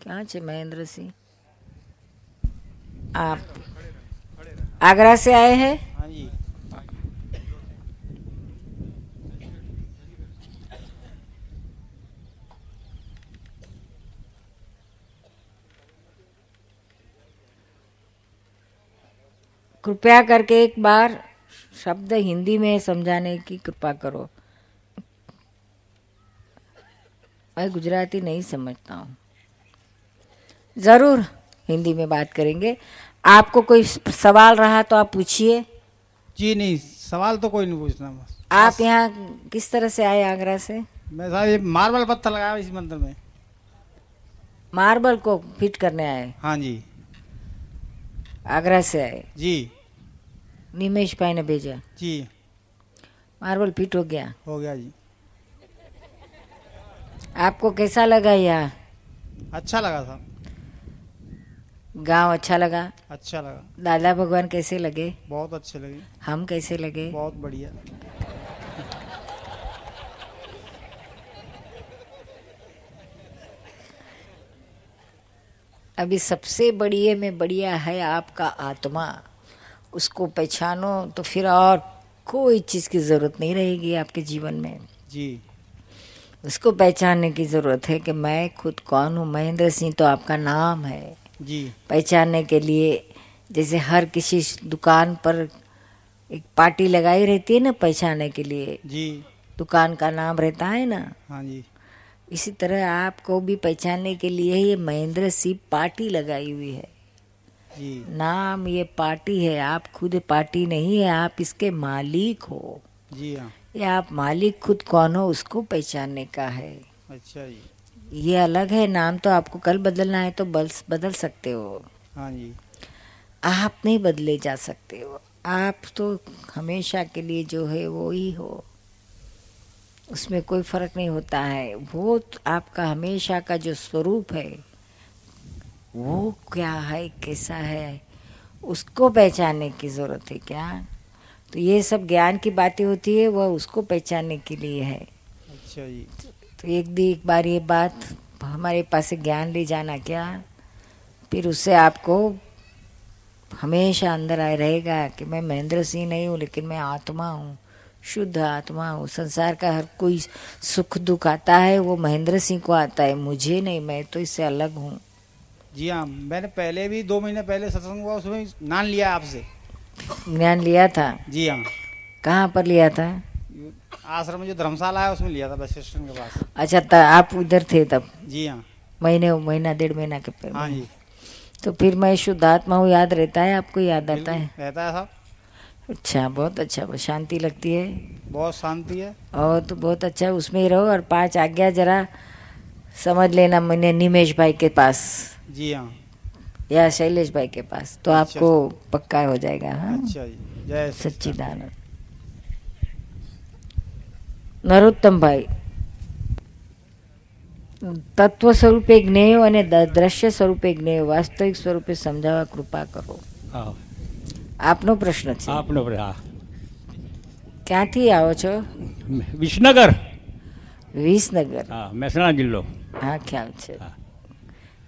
क्या છે महेंद्र सिंह? आप आगरा से आए हैं? हाँ कृपया करके एक बार शब्द हिंदी में समझाने की कृपा करो। मैं गुजराती नहीं समझता हूँ। ज़रूर हिंदी में बात करेंगे। आपको कोई सवाल रहा तो आप पूछिए। जी नहीं सवाल तो कोई नहीं पूछना बस। आप यहाँ किस तरह से आए आगरा से? मैं साहब ये मार्बल पत्थर लगाया इस मंदिर में। मार्बल को फिट करने आए? हाँ जी। आगरा से आए? जी। निमेश भाई ने भेजा। जी। मार्बल फिट हो गया। हो गया जी। आपको कैसा लगा यहाँ? अच्छा लगा था। गाँव अच्छा लगा? अच्छा लगा। दादा भगवान कैसे लगे? बहुत अच्छे लगे। हम कैसे लगे? बहुत बढ़िया। अभी सबसे बढ़िया में बढ़िया है आपका आत्मा। उसको पहचानो तो फिर और कोई चीज़ की ज़रूरत नहीं रहेगी आपके जीवन में। जी। उसको पहचानने की ज़रूरत है कि मैं खुद कौन हूँ? महेंद्र सिंह तो आपका नाम है। जी। पहचानने के लिए जैसे हर किसी दुकान पर एक पार्टी लगाई रहती है ना पहचानने के लिए। जी। दुकान का नाम रहता है ना? हाँ जी। इसी तरह आपको भी पहचानने के लिए ये महेंद्र सिंह पार्टी लगाई हुई है। नाम ये पार्टी है आप खुद पार्टी नहीं है आप इसके मालिक हो। जी हाँ। ये आप मालिक खुद कौन हो उसको पहचानने का है। अच्छा जी। ये अलग है नाम तो आपको कल बदलना है तो बल बदल सकते हो। हाँ जी। आप नहीं बदले जा सकते हो। आप तो हमेशा के लिए जो है वो ही हो। उसमें कोई फ़र्क नहीं होता है। वो तो आपका हमेशा का जो स्वरूप है। वो क्या है कैसा है उसको पहचानने की ज़रूरत है क्या? तो ये सब ज्ञान की बातें होती है वह उसको पहचानने के लिए है। अच्छा जी। तो एक दी एक बार ये बात हमारे पास से ज्ञान ले जाना क्या? फिर उससे आपको हमेशा अंदर आए रहेगा कि मैं महेंद्र सिंह नहीं हूँ लेकिन मैं आत्मा हूँ शुद्ध आत्मा हूँ। संसार का हर कोई सुख दुख आता है वो महेंद्र सिंह को आता है मुझे नहीं मैं तो इससे अलग हूँ। जी हाँ मैंने पहले भी दो महीने पहले सत्संग हुआ उसमें नाम लिया आपसे। ज्ञान लिया था? जी हाँ। कहाँ पर लिया था? आश्रम में जो धर्मशाला है उसमें लिया था बस स्टेशन के पास। अच्छा त, आप उधर थे तब? जी हाँ। महीने महीना डेढ़ महीना के पहले। हाँ जी। तो फिर मैं शुद्ध आत्मा हूँ याद रहता है आपको याद आता है? रहता है साहब अच्छा बहुत अच्छा बहुत शांति लगती है। बहुत शांति है। और तो बहुत अच्छा उसमें ही रहो और पाँच आज्ञा जरा समझ लेना मैंने निमेश भाई के पास। जी हाँ या शैलेश भाई के पास तो अच्छा, आपको पक्का हो जाएगा हाँ अच्छा जी जय सच्चिदानंद। सच्चिदानंद નરોત્તમ ભાઈ તત્વ સ્વરૂપે જ્ઞેય અને દ- દ્રશ્ય સ્વરૂપે જ્ઞેય વાસ્તવિક સ્વરૂપે સમજાવવા કૃપા કરો હા આપનો પ્રશ્ન છે આપનો હા ક્યાંથી આવો છો વિસનગર વિસનગર હા મહેસાણા જિલ્લો હા ખ્યાલ છે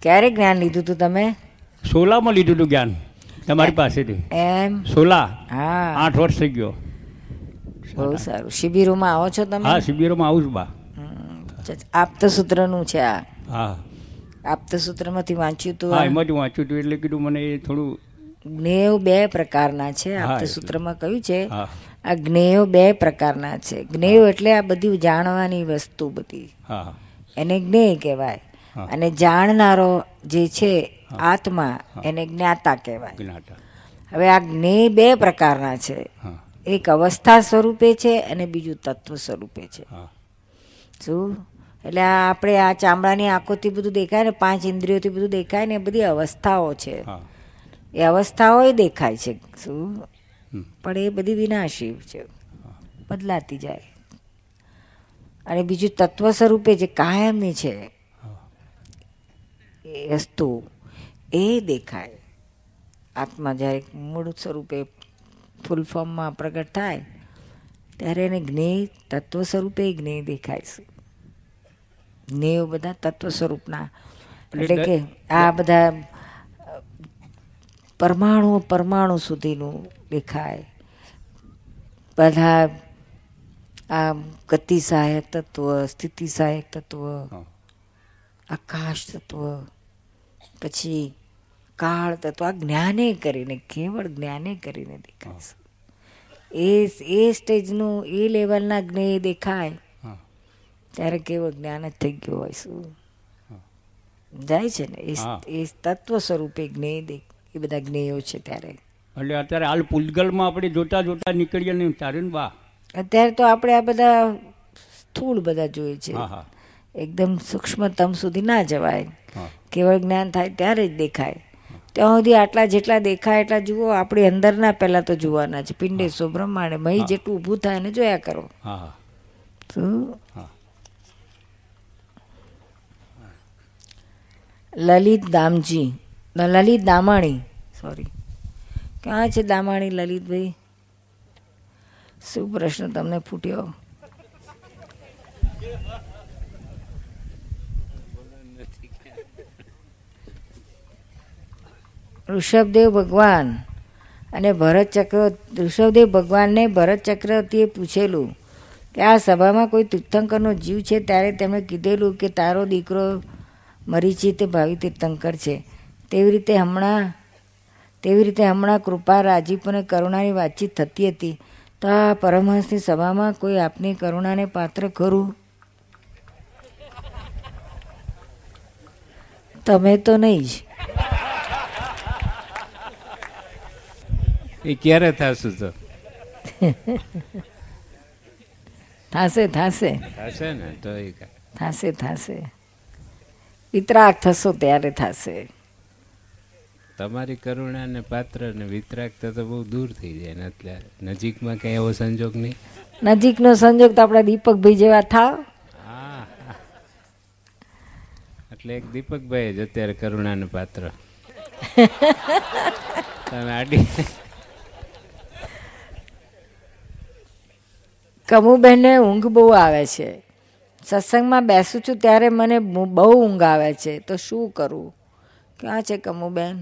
ક્યારે જ્ઞાન લીધું હતું તમે? સોલામાં લીધું હતું જ્ઞાન તમારી પાસેથી. એમ? સોલા. હા. આઠ વર્ષ થઈ ગયો. બહુ સારું. શિબિરોમાં આવો છો તમે? હા શિબિરોમાં આવું છું બા. આપતસૂત્રનું છે આ. હા. આપતસૂત્રમાંથી વાંચ્યું હતું હા. એમાંથી વાંચ્યું હતું એટલે કીધું મને એ થોડું જ્ઞેયો બે પ્રકારના છે હા, આપતસૂત્રમાં કહ્યું છે? આ જ્ઞેયો બે પ્રકારના છે. જ્ઞેયો એટલે આ બધી જાણવાની વસ્તુ બધી. હા. એને જ્ઞેય કહેવાય. અને જાણનારો જે છે આત્મા એને જ્ઞાતા કહેવાય. હવે આ જ્ઞેય બે પ્રકારના છે. એક અવસ્થા સ્વરૂપે છે અને બીજું તત્વ સ્વરૂપે છે. શું? એટલે આપણે આ ચામડાની આંખોથી બધું દેખાય ને પાંચ ઇન્દ્રિયોથી બધું દેખાય ને એ બધી અવસ્થાઓ છે. એ અવસ્થાઓ દેખાય છે. શું? પણ એ બધી વિનાશી છે. બદલાતી જાય. અને બીજું તત્વ સ્વરૂપે જે કાયમની છે વસ્તુ એ દેખાય. આત્મા જ્યારે મૂળ સ્વરૂપે ફૂલ ફોર્મમાં પ્રગટ થાય ત્યારે એને જ્ઞેય તત્વ સ્વરૂપે જ્ઞેય દેખાય છે. જ્ઞેયો બધા તત્વ સ્વરૂપના. એટલે કે આ બધા પરમાણુ પરમાણુ સુધીનું દેખાય. બધા આ ગતિ સહાયક તત્વ સ્થિતિ સહાયક તત્વ આકાશ તત્વ પછી કાળ તત્વ આ જ્ઞાને કરીને કેવળ જ્ઞાને કરીને દેખાય એ એ સ્ટેજનું એ લેવલના જ્ઞેય દેખાય. ત્યારે કેવળ જ્ઞાન જ થઈ ગયું હોય શું? જાય છે ને એ તત્વ સ્વરૂપે જ્ઞેય દે એ બધા જ્ઞેયો છે ત્યારે. એટલે અત્યારે હાલ પૂતગલમાં આપણે જોતા જોતા નીકળીએ ને ત્યારે બા? અત્યારે તો આપણે આ બધા સ્થૂળ બધા જોઈએ છે. હા હા. એકદમ સૂક્ષ્મતમ સુધી ના જવાય. કેવળ જ્ઞાન થાય ત્યારે જ દેખાય. ત્યાં સુધી આટલા જેટલા દેખાય એટલા જુઓ આપણી અંદરના પહેલાં તો જોવાના છે. પિંડેશ્વર બ્રહ્માંડે મહી જેટલું ઊભું થાય એને જોયા કરો. શું લલિત દામજી લલિત દામાણી સોરી ક્યાં છે દામાણી લલિતભાઈ? શું પ્રશ્ન તમને ફૂટ્યો? ઋષભદેવ ભગવાન અને ભરત ચક્ર ઋષભદેવ ભગવાનને ભરત ચક્રવર્તીએ પૂછેલું કે આ સભામાં કોઈ તીર્થંકરનો જીવ છે? ત્યારે તેમણે કીધેલું કે તારો દીકરો મરીચી તે ભાવિ તીર્થંકર છે. તેવી રીતે હમણાં, તેવી રીતે હમણાં કૃપા રાજીપ અને કરુણાની વાતચીત થતી હતી. તો આ પરમહંસની સભામાં કોઈ આપની કરુણાને પાત્ર ખરું? તમે તો નહીં જ. એ ક્યારે થશે તો થાશે થાશે. થશે ને? તો એ. થાશે થાશે. વિતરાગ થશો ત્યારે થાશે. તમારી કરુણા ને પાત્ર ને વિતરાગ તો બહુ દૂર થઈ જાય ને એટલે નજીકમાં કઈ એવો સંજોગ નહીં? નજીકનો સંજોગ તો આપણા દીપકભાઈ જેવા થાવ. હા. એટલે એક દીપકભાઈ જ અત્યારે કરુણાનું પાત્ર. (laughs) તમે આડી કમુબહેનને ઊંઘ બહુ આવે છે. સત્સંગમાં બેસું છું ત્યારે મને બહુ ઊંઘ આવે છે. તો શું કરવું ક્યાં છે કમુબેન?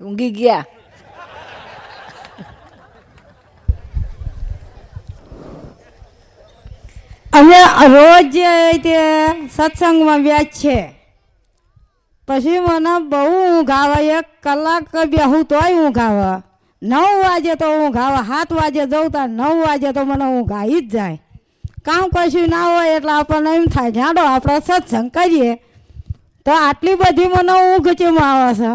ઊંઘી ગયા? અમે રોજ તે સત્સંગમાં વ્યાજ છે, પછી મને બહુ ઊંઘ આવે, એક કલાક બેહું તોય ઊંઘ આવે. નવ વાગે તો હું ગાવા સાત વાગે જવું તા નવ વાગે તો મને હું ગાઈ જ જાય. કામ કશું ના હોય એટલે આપણને એમ થાય જાડો આપણે સત્સંગ કરીએ. તો આટલી બધી મને ઊંઘ ચેમ આવે છે?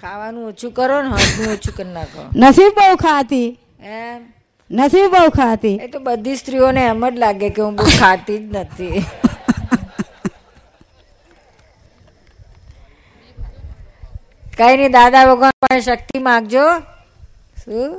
ખાવાનું ઓછું કરો ને હળવું ઓછું કરી નાખો. નથી બહુ ખાતી. એમ? નથી બહુ ખાતી. એ તો બધી સ્ત્રીઓને એમ જ લાગે કે હું બહુ ખાતી જ નથી. કઈ નહીં દાદા ભગવાન પાસે શક્તિ માગજો. શું?